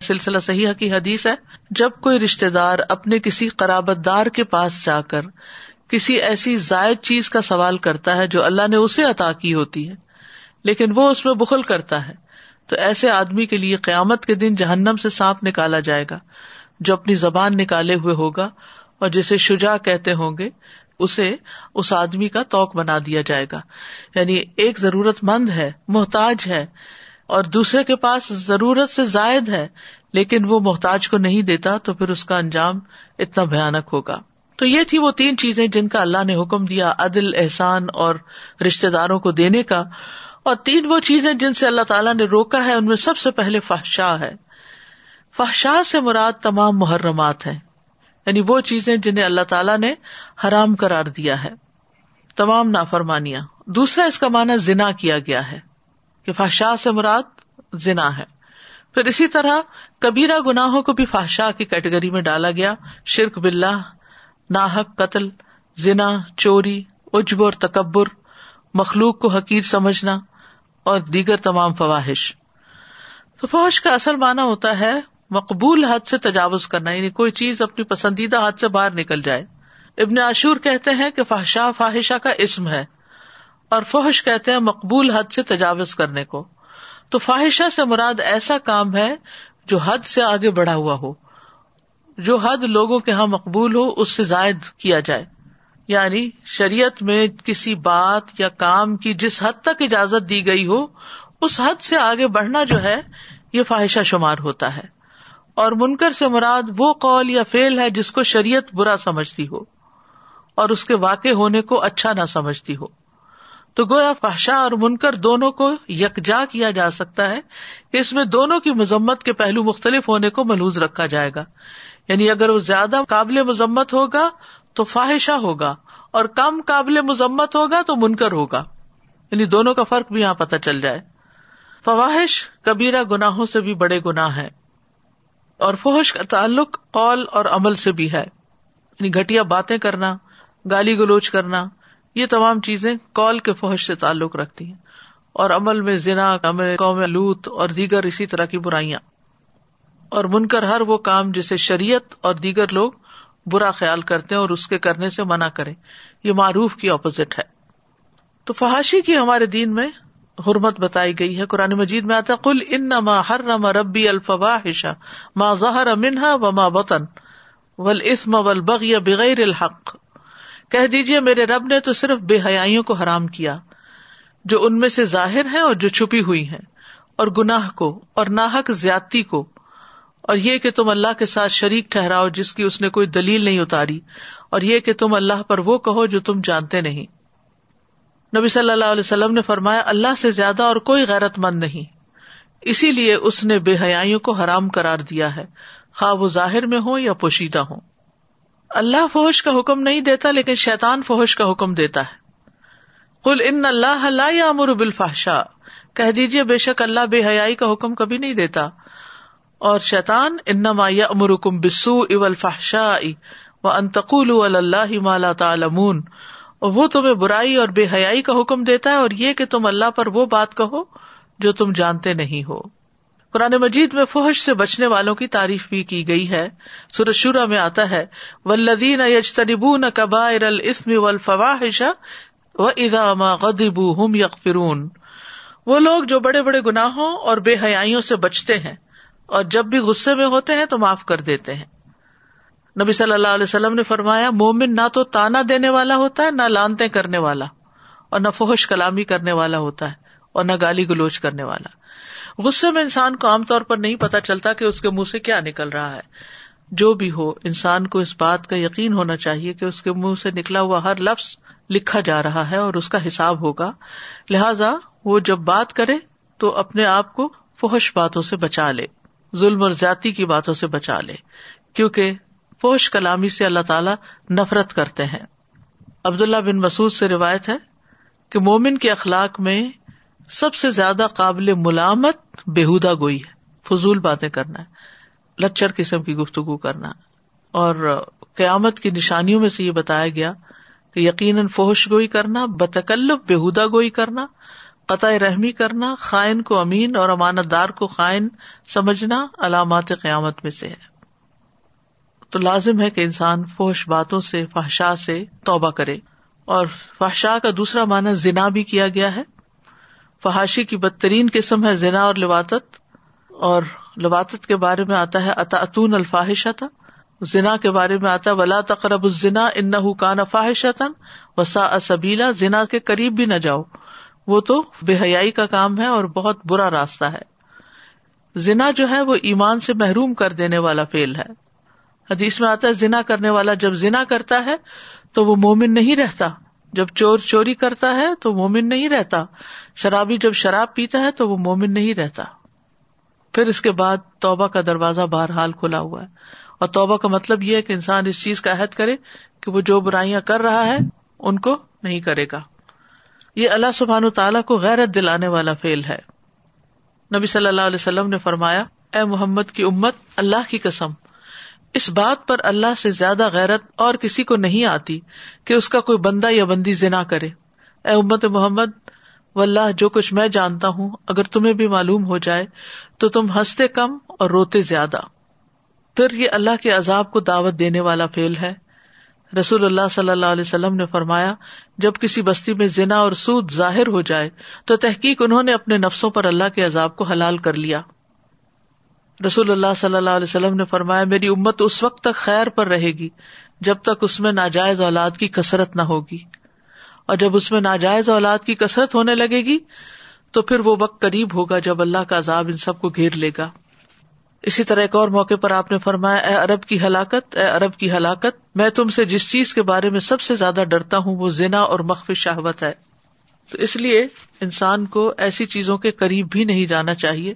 A: سلسلہ صحیح کی حدیث ہے، جب کوئی رشتے دار اپنے کسی قرابت دار کے پاس جا کر کسی ایسی زائد چیز کا سوال کرتا ہے جو اللہ نے اسے عطا کی ہوتی ہے، لیکن وہ اس میں بخل کرتا ہے، تو ایسے آدمی کے لیے قیامت کے دن جہنم سے سانپ نکالا جائے گا، جو اپنی زبان نکالے ہوئے ہوگا اور جسے شجا کہتے ہوں گے، اسے اس آدمی کا توق بنا دیا جائے گا۔ یعنی ایک ضرورت مند ہے، محتاج ہے، اور دوسرے کے پاس ضرورت سے زائد ہے، لیکن وہ محتاج کو نہیں دیتا تو پھر اس کا انجام اتنا بھیانک ہوگا۔ تو یہ تھی وہ تین چیزیں جن کا اللہ نے حکم دیا عدل، احسان اور رشتے داروں کو دینے کا۔ اور تین وہ چیزیں جن سے اللہ تعالیٰ نے روکا ہے، ان میں سب سے پہلے فحشا ہے۔ فحشا سے مراد تمام محرمات ہیں۔ یعنی وہ چیزیں جنہیں اللہ تعالیٰ نے حرام کرار دیا ہے۔ تمام نافرمانیاں۔ دوسرا اس کا معنی زنا کیا گیا ہے کہ فاشا سے مراد زنا ہے۔ پھر اسی طرح کبیرا گناہوں کو بھی فاشا کی کیٹیگری میں ڈالا گیا۔ شرک بلّہ ناحک قتل، زنا، چوری اجب اور تکبر، مخلوق کو حقیر سمجھنا اور دیگر تمام فواہش۔ تو فوج کا اصل معنی ہوتا ہے مقبول حد سے تجاوز کرنا یعنی کوئی چیز اپنی پسندیدہ حد سے باہر نکل جائے۔ ابن عاشور کہتے ہیں کہ فحشا فاحشہ کا اسم ہے، اور فحش کہتے ہیں مقبول حد سے تجاوز کرنے کو۔ تو فاحشہ سے مراد ایسا کام ہے جو حد سے آگے بڑھا ہوا ہو، جو حد لوگوں کے یہاں مقبول ہو، اس سے زائد کیا جائے۔ یعنی شریعت میں کسی بات یا کام کی جس حد تک اجازت دی گئی ہو، اس حد سے آگے بڑھنا جو ہے، یہ فواہشہ شمار ہوتا ہے۔ اور منکر سے مراد وہ قول یا فیل ہے جس کو شریعت برا سمجھتی ہو اور اس کے واقع ہونے کو اچھا نہ سمجھتی ہو۔ تو گویا فحشا اور منکر دونوں کو یکجا کیا جا سکتا ہے کہ اس میں دونوں کی مذمت کے پہلو مختلف ہونے کو محلوز رکھا جائے گا۔ یعنی اگر وہ زیادہ قابل مذمت ہوگا تو فواہشہ ہوگا اور کم قابل مذمت ہوگا تو منکر ہوگا۔ یعنی دونوں کا فرق بھی یہاں پتہ چل جائے۔ فواہش کبیرہ گناہوں سے بھی بڑے گناہ ہے اور فوہش کا تعلق قول اور عمل سے بھی ہے۔ یعنی گٹیا باتیں کرنا، گالی گلوچ کرنا، یہ تمام چیزیں کال کے فوہش سے تعلق رکھتی ہیں۔ اور عمل میں ذنا قوم لوت اور دیگر اسی طرح کی برائیاں۔ اور منکر ہر وہ کام جسے شریعت اور دیگر لوگ برا خیال کرتے ہیں اور اس کے کرنے سے منع کرے یہ معروف کی اپوزٹ ہے۔ تو فحاشی کی ہمارے دین میں حرمت بتائی گئی ہے قرآن مجید میں آتا کل ان ما ہر نما ربی الفواہشا ما ظہر منہا و ما بطن ول اسم ول بغی بغیر الحق۔ کہہ دیجیے میرے رب نے تو صرف بے حیائیوں کو حرام کیا، جو ان میں سے ظاہر ہے اور جو چھپی ہوئی ہیں، اور گناہ کو، اور ناحک زیادتی کو۔ اور یہ کہ تم اللہ کے ساتھ شریک ٹھہراؤ جس کی اس نے کوئی دلیل نہیں اتاری، اور یہ کہ تم اللہ پر وہ کہو جو تم جانتے نہیں۔ نبی صلی اللہ علیہ وسلم نے فرمایا، اللہ سے زیادہ اور کوئی غیرت مند نہیں۔ اسی لیے اس نے بے حیاں کو حرام کرار دیا ہے۔ خواب و ظاہر میں ہو یا پوشیدہ ہو اللہ فوش کا حکم نہیں دیتا، لیکن شیطان فوش کا حکم دیتا ہے۔ کل ان اللہ امر بالفحشاء۔ کہہ دیجیے بے شک اللہ بے حیائی کا حکم کبھی نہیں دیتا۔ اور شیطان، انما یامرکم بالسوء والفحشاء وان تقولوا علی اللہ ما لا تعلمون۔ اور وہ تمہیں برائی اور بے حیائی کا حکم دیتا ہے اور یہ کہ تم اللہ پر وہ بات کہو جو تم جانتے نہیں ہو۔ قرآن مجید میں فحش سے بچنے والوں کی تعریف بھی کی گئی ہے۔ سورج شورا میں آتا ہے ولدین یجتنبون کبائر الاسم والفواحش و اذا ما غضبوا هم یغفرون وہ لوگ جو بڑے بڑے گناہوں اور بے حیائیوں سے بچتے ہیں اور جب بھی غصے میں ہوتے ہیں تو معاف کر دیتے ہیں۔ نبی صلی اللہ علیہ وسلم نے فرمایا، مومن نہ تو تانا دینے والا ہوتا ہے، نہ لانتے کرنے والا، اور نہ فحش کلامی کرنے والا ہوتا ہے، اور نہ گالی گلوچ کرنے والا۔ غصے میں انسان کو عام طور پر نہیں پتا چلتا کہ اس کے منہ سے کیا نکل رہا ہے۔ جو بھی ہو، انسان کو اس بات کا یقین ہونا چاہیے کہ اس کے منہ سے نکلا ہوا ہر لفظ لکھا جا رہا ہے اور اس کا حساب ہوگا۔ لہذا وہ جب بات کرے تو اپنے آپ کو فحش باتوں سے بچا لے، ظلم اور زیادتی کی باتوں سے بچا لے، کیونکہ فوش کلامی سے اللہ تعالی نفرت کرتے ہیں۔ عبداللہ بن مسعود سے روایت ہے کہ مومن کے اخلاق میں سب سے زیادہ قابل ملامت بےحدا گوئی ہے۔ فضول باتیں کرنا ہے لچر قسم کی گفتگو کرنا اور قیامت کی نشانیوں میں سے یہ بتایا گیا کہ یقیناً فوش گوئی کرنا، بتکلف بےحدا گوئی کرنا، قطع رحمی کرنا، خائن کو امین اور امانت دار کو خائن سمجھنا علامات قیامت میں سے ہے۔ تو لازم ہے کہ انسان فوش باتوں سے فحشا سے توبہ کرے۔ اور فحشا کا دوسرا معنی زنا بھی کیا گیا ہے۔ فحاشی کی بدترین قسم ہے زنا اور لباطت اور لباطت کے بارے میں آتا ہے اطاطون الفاحشتا زنا کے بارے میں آتا ہے، ولا تقرب الزنا ان کان فاحشتن وسا سبیلا، زنا کے قریب بھی نہ جاؤ۔ وہ تو بے حیائی کا کام ہے اور بہت برا راستہ ہے۔ زنا جو ہے وہ ایمان سے محروم کر دینے والا فیل ہے۔ حدیث میں آتا ہے، زنا کرنے والا جب زنا کرتا ہے تو وہ مومن نہیں رہتا۔ جب چور چوری کرتا ہے تو مومن نہیں رہتا۔ شرابی جب شراب پیتا ہے تو وہ مومن نہیں رہتا۔ پھر اس کے بعد توبہ کا دروازہ بہرحال کھلا ہوا ہے۔ اور توبہ کا مطلب یہ ہے کہ انسان اس چیز کا عہد کرے کہ وہ جو برائیاں کر رہا ہے ان کو نہیں کرے گا۔ یہ اللہ سبحان تعالیٰ کو غیرت دلانے والا فیل ہے۔ نبی صلی اللہ علیہ وسلم نے فرمایا، اے محمد کی امت، اللہ کی قسم اس بات پر اللہ سے زیادہ غیرت اور کسی کو نہیں آتی کہ اس کا کوئی بندہ یا بندی زنا کرے۔ اے امت محمد و اللہ جو کچھ میں جانتا ہوں، اگر تمہیں بھی معلوم ہو جائے تو تم ہنستے کم اور روتے زیادہ۔ پھر یہ اللہ کے عذاب کو دعوت دینے والا فیل ہے۔ رسول اللہ صلی اللہ علیہ وسلم نے فرمایا، جب کسی بستی میں زنا اور سود ظاہر ہو جائے تو تحقیق انہوں نے اپنے نفسوں پر اللہ کے عذاب کو حلال کر لیا۔ رسول اللہ صلی اللہ علیہ وسلم نے فرمایا، میری امت اس وقت تک خیر پر رہے گی جب تک اس میں ناجائز اولاد کی کثرت نہ ہوگی۔ اور جب اس میں ناجائز اولاد کی کثرت ہونے لگے گی، تو پھر وہ وقت قریب ہوگا جب اللہ کا عذاب ان سب کو گھیر لے گا۔ اسی طرح ایک اور موقع پر آپ نے فرمایا، اے عرب کی ہلاکت، اے عرب کی ہلاکت، میں تم سے جس چیز کے بارے میں سب سے زیادہ ڈرتا ہوں، وہ زنا اور مخف شہوت ہے۔ تو اس لیے انسان کو ایسی چیزوں کے قریب بھی نہیں جانا چاہیے۔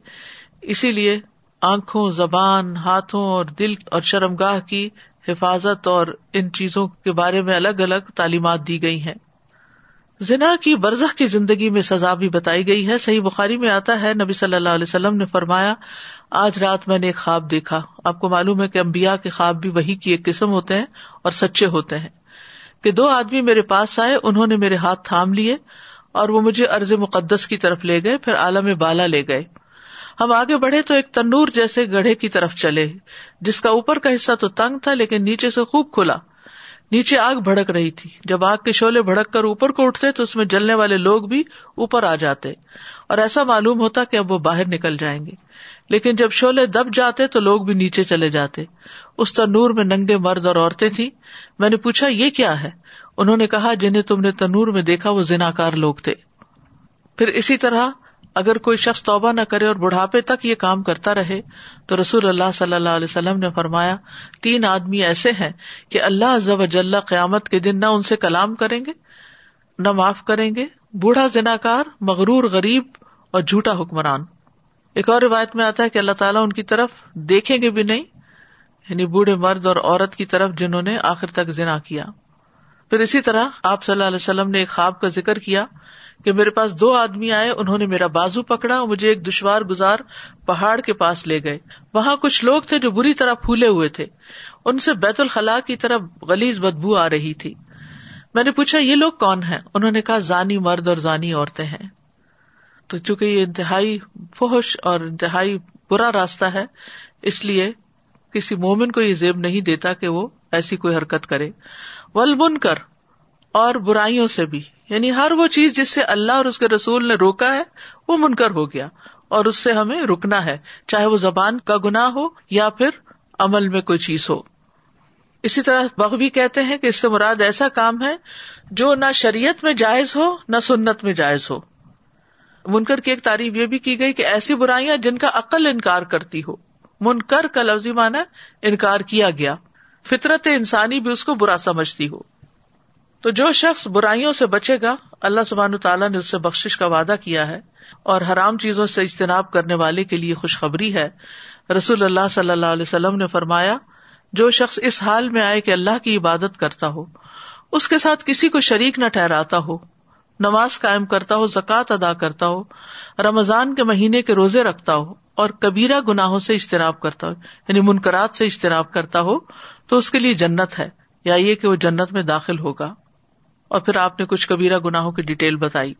A: اسی لیے آنکھوں، زبان، ہاتھوں اور دل اور شرم گاہ کی حفاظت اور ان چیزوں کے بارے میں الگ الگ تعلیمات دی گئی ہیں۔ زنا کی برزخ کی زندگی میں سزا بھی بتائی گئی ہے۔ صحیح بخاری میں آتا ہے، نبی صلی اللہ علیہ وسلم نے فرمایا، آج رات میں نے ایک خواب دیکھا۔ آپ کو معلوم ہے کہ امبیا کے خواب بھی وہی کی ایک قسم ہوتے ہیں اور سچے ہوتے ہیں۔ کہ دو آدمی میرے پاس آئے، انہوں نے میرے ہاتھ تھام لیے اور وہ مجھے ارض مقدس کی طرف لے گئے، پھر عالم بالا لے گئے۔ ہم آگے بڑھے تو ایک تندور جیسے گڑھے کی طرف چلے۔ جس کا اوپر کا حصہ تو تنگ تھا لیکن نیچے سے خوب کھلا۔ نیچے آگ بھڑک رہی تھی۔ جب آگ کے شعلے بھڑک کر اوپر کو اٹھتے تو اس میں جلنے والے لوگ بھی اوپر آ جاتے۔ اور ایسا معلوم ہوتا کہ اب وہ باہر نکل جائیں گے۔ لیکن جب شعلے دب جاتے تو لوگ بھی نیچے چلے جاتے۔ اس تنور میں ننگے مرد اور عورتیں تھیں۔ میں نے پوچھا، یہ کیا ہے؟ انہوں نے کہا، جنہیں تم نے تنور میں دیکھا وہ زناکار لوگ تھے۔ پھر اسی طرح اگر کوئی شخص توبہ نہ کرے اور بڑھاپے تک یہ کام کرتا رہے، تو رسول اللہ صلی اللہ علیہ وسلم نے فرمایا، تین آدمی ایسے ہیں کہ اللہ جل قیامت کے دن نہ ان سے کلام کریں گے، نہ معاف کریں گے، بوڑھا زنا کار مغرور غریب اور جھوٹا حکمران۔ ایک اور روایت میں آتا ہے کہ اللہ تعالیٰ ان کی طرف دیکھیں گے بھی نہیں یعنی بوڑھے مرد اور عورت کی طرف جنہوں نے آخر تک زنا کیا۔ پھر اسی طرح آپ صلی اللہ علیہ وسلم نے ایک خواب کا ذکر کیا کہ میرے پاس دو آدمی آئے، انہوں نے میرا بازو پکڑا اور مجھے ایک دشوار گزار پہاڑ کے پاس لے گئے۔ وہاں کچھ لوگ تھے جو بری طرح پھولے ہوئے تھے۔ ان سے بیت الخلاء کی طرف گلیز بدبو آ رہی تھی۔ میں نے پوچھا، یہ لوگ کون ہیں؟ انہوں نے کہا، زانی مرد اور زانی عورتیں ہیں۔ تو چونکہ یہ انتہائی فوش اور انتہائی برا راستہ ہے، اس لیے کسی مومن کو یہ زیب نہیں دیتا کہ وہ ایسی کوئی حرکت کرے۔ ول بن کر اور برائیوں سے بھی۔ یعنی ہر وہ چیز جس سے اللہ اور اس کے رسول نے روکا ہے، وہ منکر ہو گیا اور اس سے ہمیں رکنا ہے، چاہے وہ زبان کا گناہ ہو یا پھر عمل میں کوئی چیز ہو۔ اسی طرح بغوی کہتے ہیں کہ اس سے مراد ایسا کام ہے جو نہ شریعت میں جائز ہو، نہ سنت میں جائز ہو۔ منکر کی ایک تعریف یہ بھی کی گئی کہ ایسی برائیاں جن کا عقل انکار کرتی ہو۔ منکر کا لفظی مانا انکار کیا گیا۔ فطرت انسانی بھی اس کو برا سمجھتی ہو۔ تو جو شخص برائیوں سے بچے گا، اللہ سبحان تعالیٰ نے اس سے بخش کا وعدہ کیا ہے اور حرام چیزوں سے اجتناب کرنے والے کے لیے خوشخبری ہے۔ رسول اللہ صلی اللہ علیہ وسلم نے فرمایا، جو شخص اس حال میں آئے کہ اللہ کی عبادت کرتا ہو، اس کے ساتھ کسی کو شریک نہ ٹھہراتا ہو، نماز قائم کرتا ہو، زکوٰۃ ادا کرتا ہو، رمضان کے مہینے کے روزے رکھتا ہو اور کبیرہ گناہوں سے اجتناب کرتا ہو یعنی منکرات سے اجتناب کرتا ہو، تو اس کے لیے جنت ہے یا یہ کہ وہ جنت میں داخل ہوگا۔ اور پھر آپ نے کچھ کبیرہ گناہوں کی ڈیٹیل بتائی۔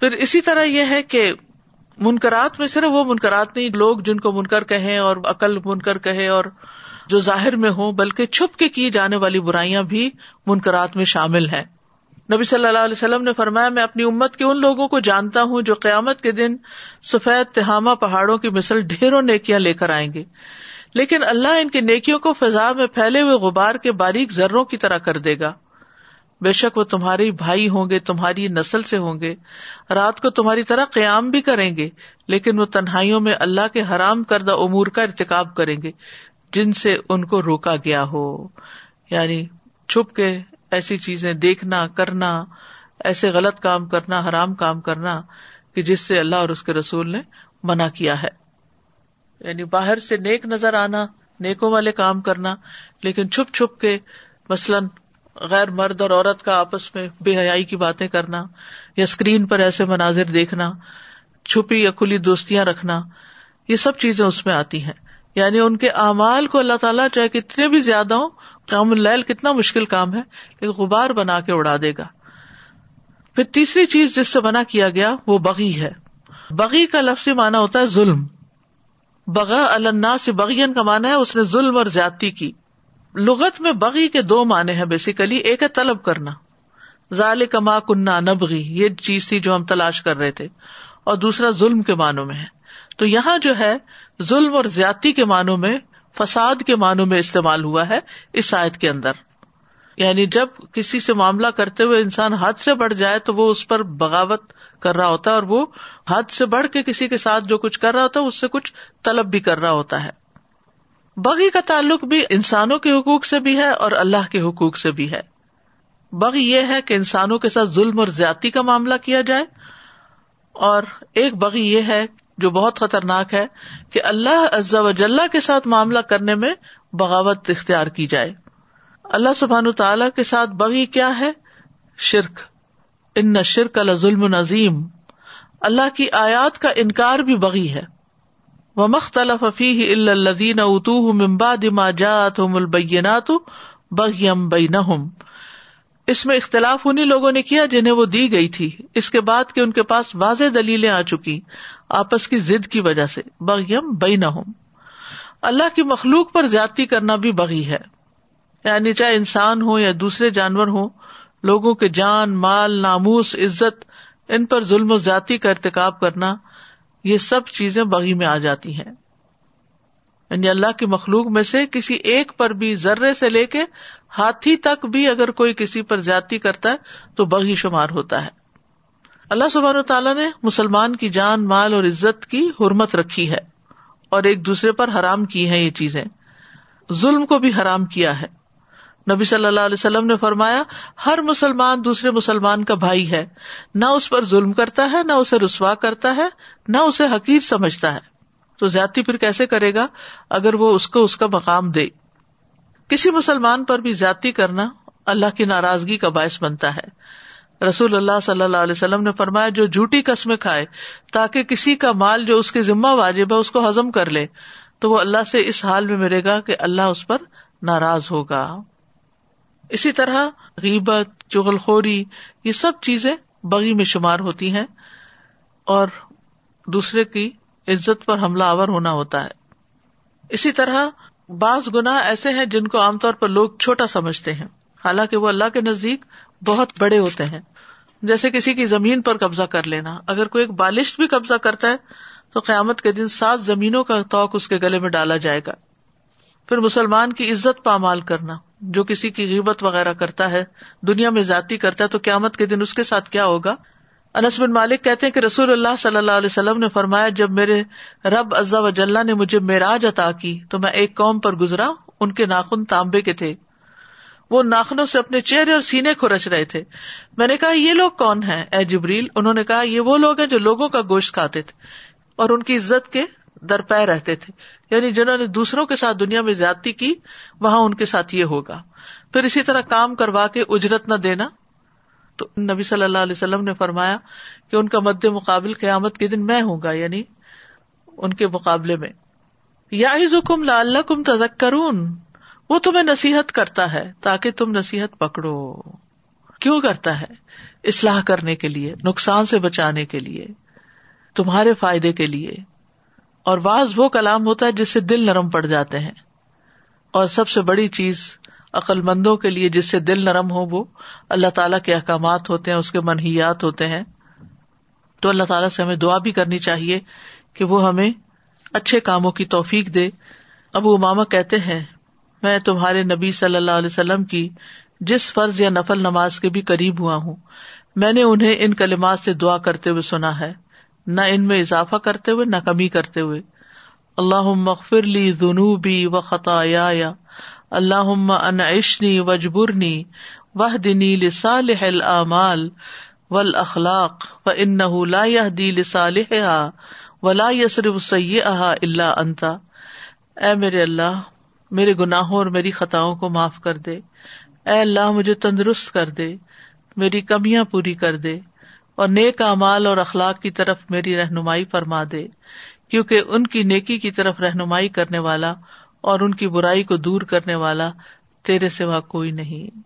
A: پھر اسی طرح یہ ہے کہ منکرات میں صرف وہ منکرات نہیں، لوگ جن کو منکر کہیں اور عقل منکر کہے اور جو ظاہر میں ہوں، بلکہ چھپ کے کی جانے والی برائیاں بھی منکرات میں شامل ہیں۔ نبی صلی اللہ علیہ وسلم نے فرمایا، میں اپنی امت کے ان لوگوں کو جانتا ہوں جو قیامت کے دن سفید تہامہ پہاڑوں کی مثل ڈھیروں نیکیاں لے کر آئیں گے۔ لیکن اللہ ان کی نیکیوں کو فضا میں پھیلے ہوئے غبار کے باریک ذروں کی طرح کر دے گا۔ بے شک وہ تمہارے بھائی ہوں گے، تمہاری نسل سے ہوں گے۔ رات کو تمہاری طرح قیام بھی کریں گے، لیکن وہ تنہائیوں میں اللہ کے حرام کردہ امور کا ارتقاب کریں گے، جن سے ان کو روکا گیا ہو۔ یعنی چھپ کے ایسی چیزیں دیکھنا، کرنا، ایسے غلط کام کرنا، حرام کام کرنا، کہ جس سے اللہ اور اس کے رسول نے منع کیا ہے۔ یعنی باہر سے نیک نظر آنا، نیکوں والے کام کرنا، لیکن چھپ چھپ کے مثلاً غیر مرد اور عورت کا آپس میں بے حیائی کی باتیں کرنا یا اسکرین پر ایسے مناظر دیکھنا، چھپی یا کھلی دوستیاں رکھنا، یہ سب چیزیں اس میں آتی ہیں۔ یعنی ان کے اعمال کو اللہ تعالیٰ چاہے کتنے بھی زیادہ ہوں کام اللیل کتنا مشکل کام ہے لیکن غبار بنا کے اڑا دے گا۔ پھر تیسری چیز جس سے بنا کیا گیا، وہ بغی ہے۔ بغی کا لفظ مانا ہوتا ہے ظلم۔ بغا اللہ سے بغین کا مانا ہے اس نے ظلم اور زیادتی کی۔ لغت میں بغی کے دو معنی ہیں بیسیکلی ایک ہے طلب کرنا۔ ظال کما کنہ نبغی، یہ چیز تھی جو ہم تلاش کر رہے تھے۔ اور دوسرا ظلم کے معنوں میں ہے۔ تو یہاں جو ہے، ظلم اور زیادتی کے معنوں میں فساد کے معنوں میں استعمال ہوا ہے اس آیت کے اندر۔ یعنی جب کسی سے معاملہ کرتے ہوئے انسان حد سے بڑھ جائے تو وہ اس پر بغاوت کر رہا ہوتا ہے اور وہ حد سے بڑھ کے کسی کے ساتھ جو کچھ کر رہا ہوتا ہے، اس سے کچھ طلب بھی کر رہا ہوتا ہے۔ بغی کا تعلق بھی انسانوں کے حقوق سے بھی ہے اور اللہ کے حقوق سے بھی ہے۔ بغی یہ ہے کہ انسانوں کے ساتھ ظلم اور زیادتی کا معاملہ کیا جائے۔ اور ایک بغی یہ ہے جو بہت خطرناک ہے کہ اللہ وجاللہ کے ساتھ معاملہ کرنے میں بغاوت اختیار کی جائے۔ اللہ سبحان تعالی کے ساتھ بغی کیا ہے؟ شرک۔ ان شرک اللہ ظلم نظیم اللہ کی آیات کا انکار بھی بغی ہے۔ وہ مختلف فی الدین اتو ممباد ما جات البینات بغیم بینہم۔ اس میں اختلاف انہیں لوگوں نے کیا جنہیں وہ دی گئی تھی۔ اس کے بعد کہ ان کے پاس واضح دلیلیں آ چکی آپس کی ضد کی وجہ سے۔ بغیم بئی اللہ کی مخلوق پر زیادتی کرنا بھی بغی ہے۔ یعنی چاہے انسان ہو یا دوسرے جانور ہوں، لوگوں کے جان، مال، ناموس، عزت، ان پر ظلم و زیادتی کا ارتقاب کرنا یہ سب چیزیں بغی میں آ جاتی ہیں۔ یعنی اللہ کی مخلوق میں سے کسی ایک پر بھی ذرے سے لے کے ہاتھی تک بھی اگر کوئی کسی پر زیادتی کرتا ہے تو بغی شمار ہوتا ہے۔ اللہ سبحانہ تعالیٰ نے مسلمان کی جان، مال اور عزت کی حرمت رکھی ہے اور ایک دوسرے پر حرام کی ہے یہ چیزیں۔ ظلم کو بھی حرام کیا ہے۔ نبی صلی اللہ علیہ وسلم نے فرمایا، ہر مسلمان دوسرے مسلمان کا بھائی ہے۔ نہ اس پر ظلم کرتا ہے، نہ اسے رسوا کرتا ہے، نہ اسے حقیر سمجھتا ہے۔ تو زیادتی پھر کیسے کرے گا؟ اگر وہ اس کو اس کا مقام دے۔ کسی مسلمان پر بھی زیادتی کرنا اللہ کی ناراضگی کا باعث بنتا ہے۔ رسول اللہ صلی اللہ علیہ وسلم نے فرمایا، جو جھوٹی قسمیں کھائے، تاکہ کسی کا مال جو اس کے ذمہ واجب ہے، اس کو ہزم کر لے، تو وہ اللہ سے اس حال میں ملے گا کہ اللہ اس پر ناراض ہوگا۔ اسی طرح غیبت چغل خوری یہ سب چیزیں بغی میں شمار ہوتی ہیں اور دوسرے کی عزت پر حملہ آور ہونا ہوتا ہے۔ اسی طرح بعض گنا ایسے ہیں جن کو عام طور پر لوگ چھوٹا سمجھتے ہیں۔ حالانکہ وہ اللہ کے نزدیک بہت بڑے ہوتے ہیں۔ جیسے کسی کی زمین پر قبضہ کر لینا۔ اگر کوئی ایک بالشت بھی قبضہ کرتا ہے تو قیامت کے دن سات زمینوں کا توق اس کے گلے میں ڈالا جائے گا۔ پھر مسلمان کی عزت پامال کرنا، جو کسی کی غیبت وغیرہ کرتا ہے، دنیا میں ذاتی کرتا ہے، تو قیامت کے دن اس کے ساتھ کیا ہوگا؟ انس بن مالک کہتے ہیں کہ رسول اللہ صلی اللہ علیہ وسلم نے فرمایا، جب میرے رب ازا وجاللہ نے مجھے معراج عطا کی، تو میں ایک قوم پر گزرا، ان کے ناخن تانبے کے تھے۔ وہ ناخنوں سے اپنے چہرے اور سینے کھرچ رہے تھے۔ میں نے کہا، یہ لوگ کون ہیں؟ اے جبریل، انہوں نے کہا، یہ وہ لوگ ہیں جو لوگوں کا گوشت کھاتے تھے اور ان کی عزت کے درپے رہتے تھے۔ یعنی جنہوں نے دوسروں کے ساتھ دنیا میں زیادتی کی، وہاں ان کے ساتھ یہ ہوگا۔ پھر اسی طرح کام کروا کے اجرت نہ دینا۔ تو نبی صلی اللہ علیہ وسلم نے فرمایا کہ ان کا مد مقابل قیامت کے دن میں ہوں گا یعنی ان کے مقابلے میں۔ یا حکم لا اللہ کم تزک وہ تمہیں نصیحت کرتا ہے تاکہ تم نصیحت پکڑو۔ کیوں کرتا ہے؟ اصلاح کرنے کے لیے، نقصان سے بچانے کے لیے، تمہارے فائدے کے لیے۔ اور واز وہ کلام ہوتا ہے جس سے دل نرم پڑ جاتے ہیں۔ اور سب سے بڑی چیز عقل مندوں کے لیے جس سے دل نرم ہو وہ اللہ تعالیٰ کے احکامات ہوتے ہیں، اس کے منحیات ہوتے ہیں۔ تو اللہ تعالیٰ سے ہمیں دعا بھی کرنی چاہیے کہ وہ ہمیں اچھے کاموں کی توفیق دے۔ ابو اماما کہتے ہیں، میں تمہارے نبی صلی اللہ علیہ وسلم کی جس فرض یا نفل نماز کے بھی قریب ہوا ہوں، میں نے انہیں ان کلمات سے دعا کرتے ہوئے سنا ہے۔ نہ ان میں اضافہ کرتے ہوئے، نہ کمی کرتے ہوئے۔ اللہ مغفر لی جنوبی و خطایا اللہ ان عشنی وجبرنی وہ دنی لسالح العمال ول اخلاق و ان لا دی لسالح ولا یسرف سید اللہ انتا اے میرے اللہ، میرے گناہوں اور میری خطاؤں کو معاف کر دے۔ اے اللہ، مجھے تندرست کر دے۔ میری کمیاں پوری کر دے۔ اور نیک امال اور اخلاق کی طرف میری رہنمائی فرما دے، کیونکہ ان کی نیکی کی طرف رہنمائی کرنے والا اور ان کی برائی کو دور کرنے والا تیرے سوا کوئی نہیں۔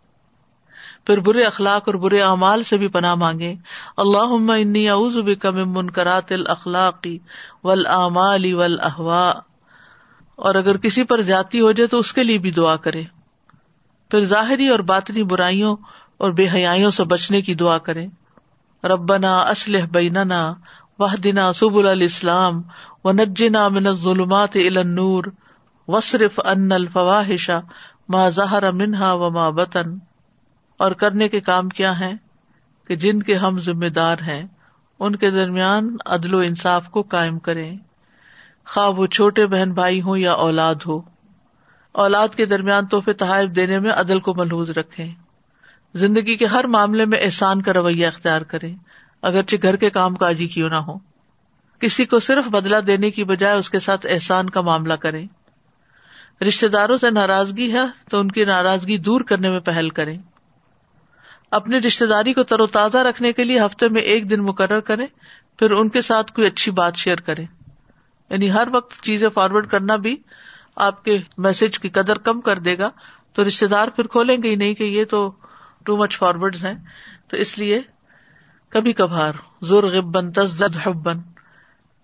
A: پھر برے اخلاق اور برے اعمال سے بھی پناہ مانگے۔ اللہ انی اعوذ بک من منکرات الاخلاقی والآمال والاہواء اور اگر کسی پر جاتی ہو جائے تو اس کے لیے بھی دعا کرے۔ پھر ظاہری اور باطنی برائیوں اور بے حیاں سے بچنے کی دعا کرے۔ ربنا اسلح بیننا وح دنا سب الاسلام و نجنا من ظلمات النور وصرف ان الفواہشا ما ظہر منہا و ما بطن۔ اور کرنے کے کام کیا ہیں؟ کہ جن کے ہم ذمہ دار ہیں، ان کے درمیان عدل و انصاف کو قائم کریں۔ خواہ وہ چھوٹے بہن بھائی ہوں یا اولاد ہو۔ اولاد کے درمیان تحفے تحائف دینے میں عدل کو محلوز رکھے زندگی کے ہر معاملے میں احسان کا رویہ اختیار کرے اگرچہ گھر کے کام کاجی کیوں نہ ہو۔ کسی کو صرف بدلا دینے کی بجائے اس کے ساتھ احسان کا معاملہ کرے رشتے داروں سے ناراضگی ہے تو ان کی ناراضگی دور کرنے میں پہل کرے اپنی رشتے داری کو تر و تازہ رکھنے کے لیے ہفتے میں ایک دن مقرر کرے پھر ان کے ساتھ کوئی اچھی بات شیئر کرے یعنی ہر وقت چیزیں فارورڈ کرنا بھی آپ کے میسج کی قدر کم کر دے گا۔ تو رشتے دار پھر کھولیں گے ہی نہیں کہ یہ تو ٹو مچ فارورڈ ہیں، تو اس لیے کبھی کبھار زور غبن تزد حبن۔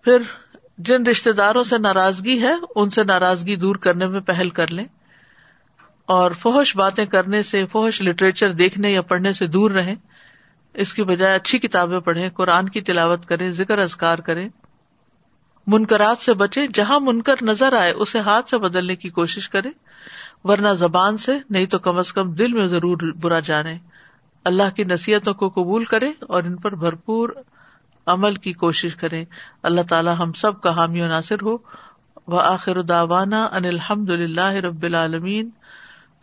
A: پھر جن رشتے داروں سے ناراضگی ہے، ان سے ناراضگی دور کرنے میں پہل کر لیں۔ اور فوہش باتیں کرنے سے فوہش لٹریچر دیکھنے یا پڑھنے سے دور رہیں۔ اس کی بجائے اچھی کتابیں پڑھیں، قرآن کی تلاوت کریں، ذکر ازکار کریں۔ منکرات سے بچے جہاں منکر نظر آئے، اسے ہاتھ سے بدلنے کی کوشش کرے ورنہ زبان سے نہیں تو کم از کم دل میں ضرور برا جانے۔ اللہ کی نصیحتوں کو قبول کرے اور ان پر بھرپور عمل کی کوشش کرے اللہ تعالیٰ ہم سب کا حامی و ناصر ہو۔ و آخر داوانا ان الحمد اللہ رب العالمین۔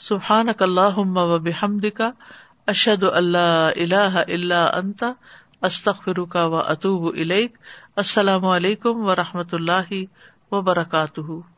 A: سبحان اللہ و بحمد کا اشد اللہ اللہ اللہ انتا استخر کا و اطوب السلام علیکم و رحمۃ اللہ وبرکاتہ۔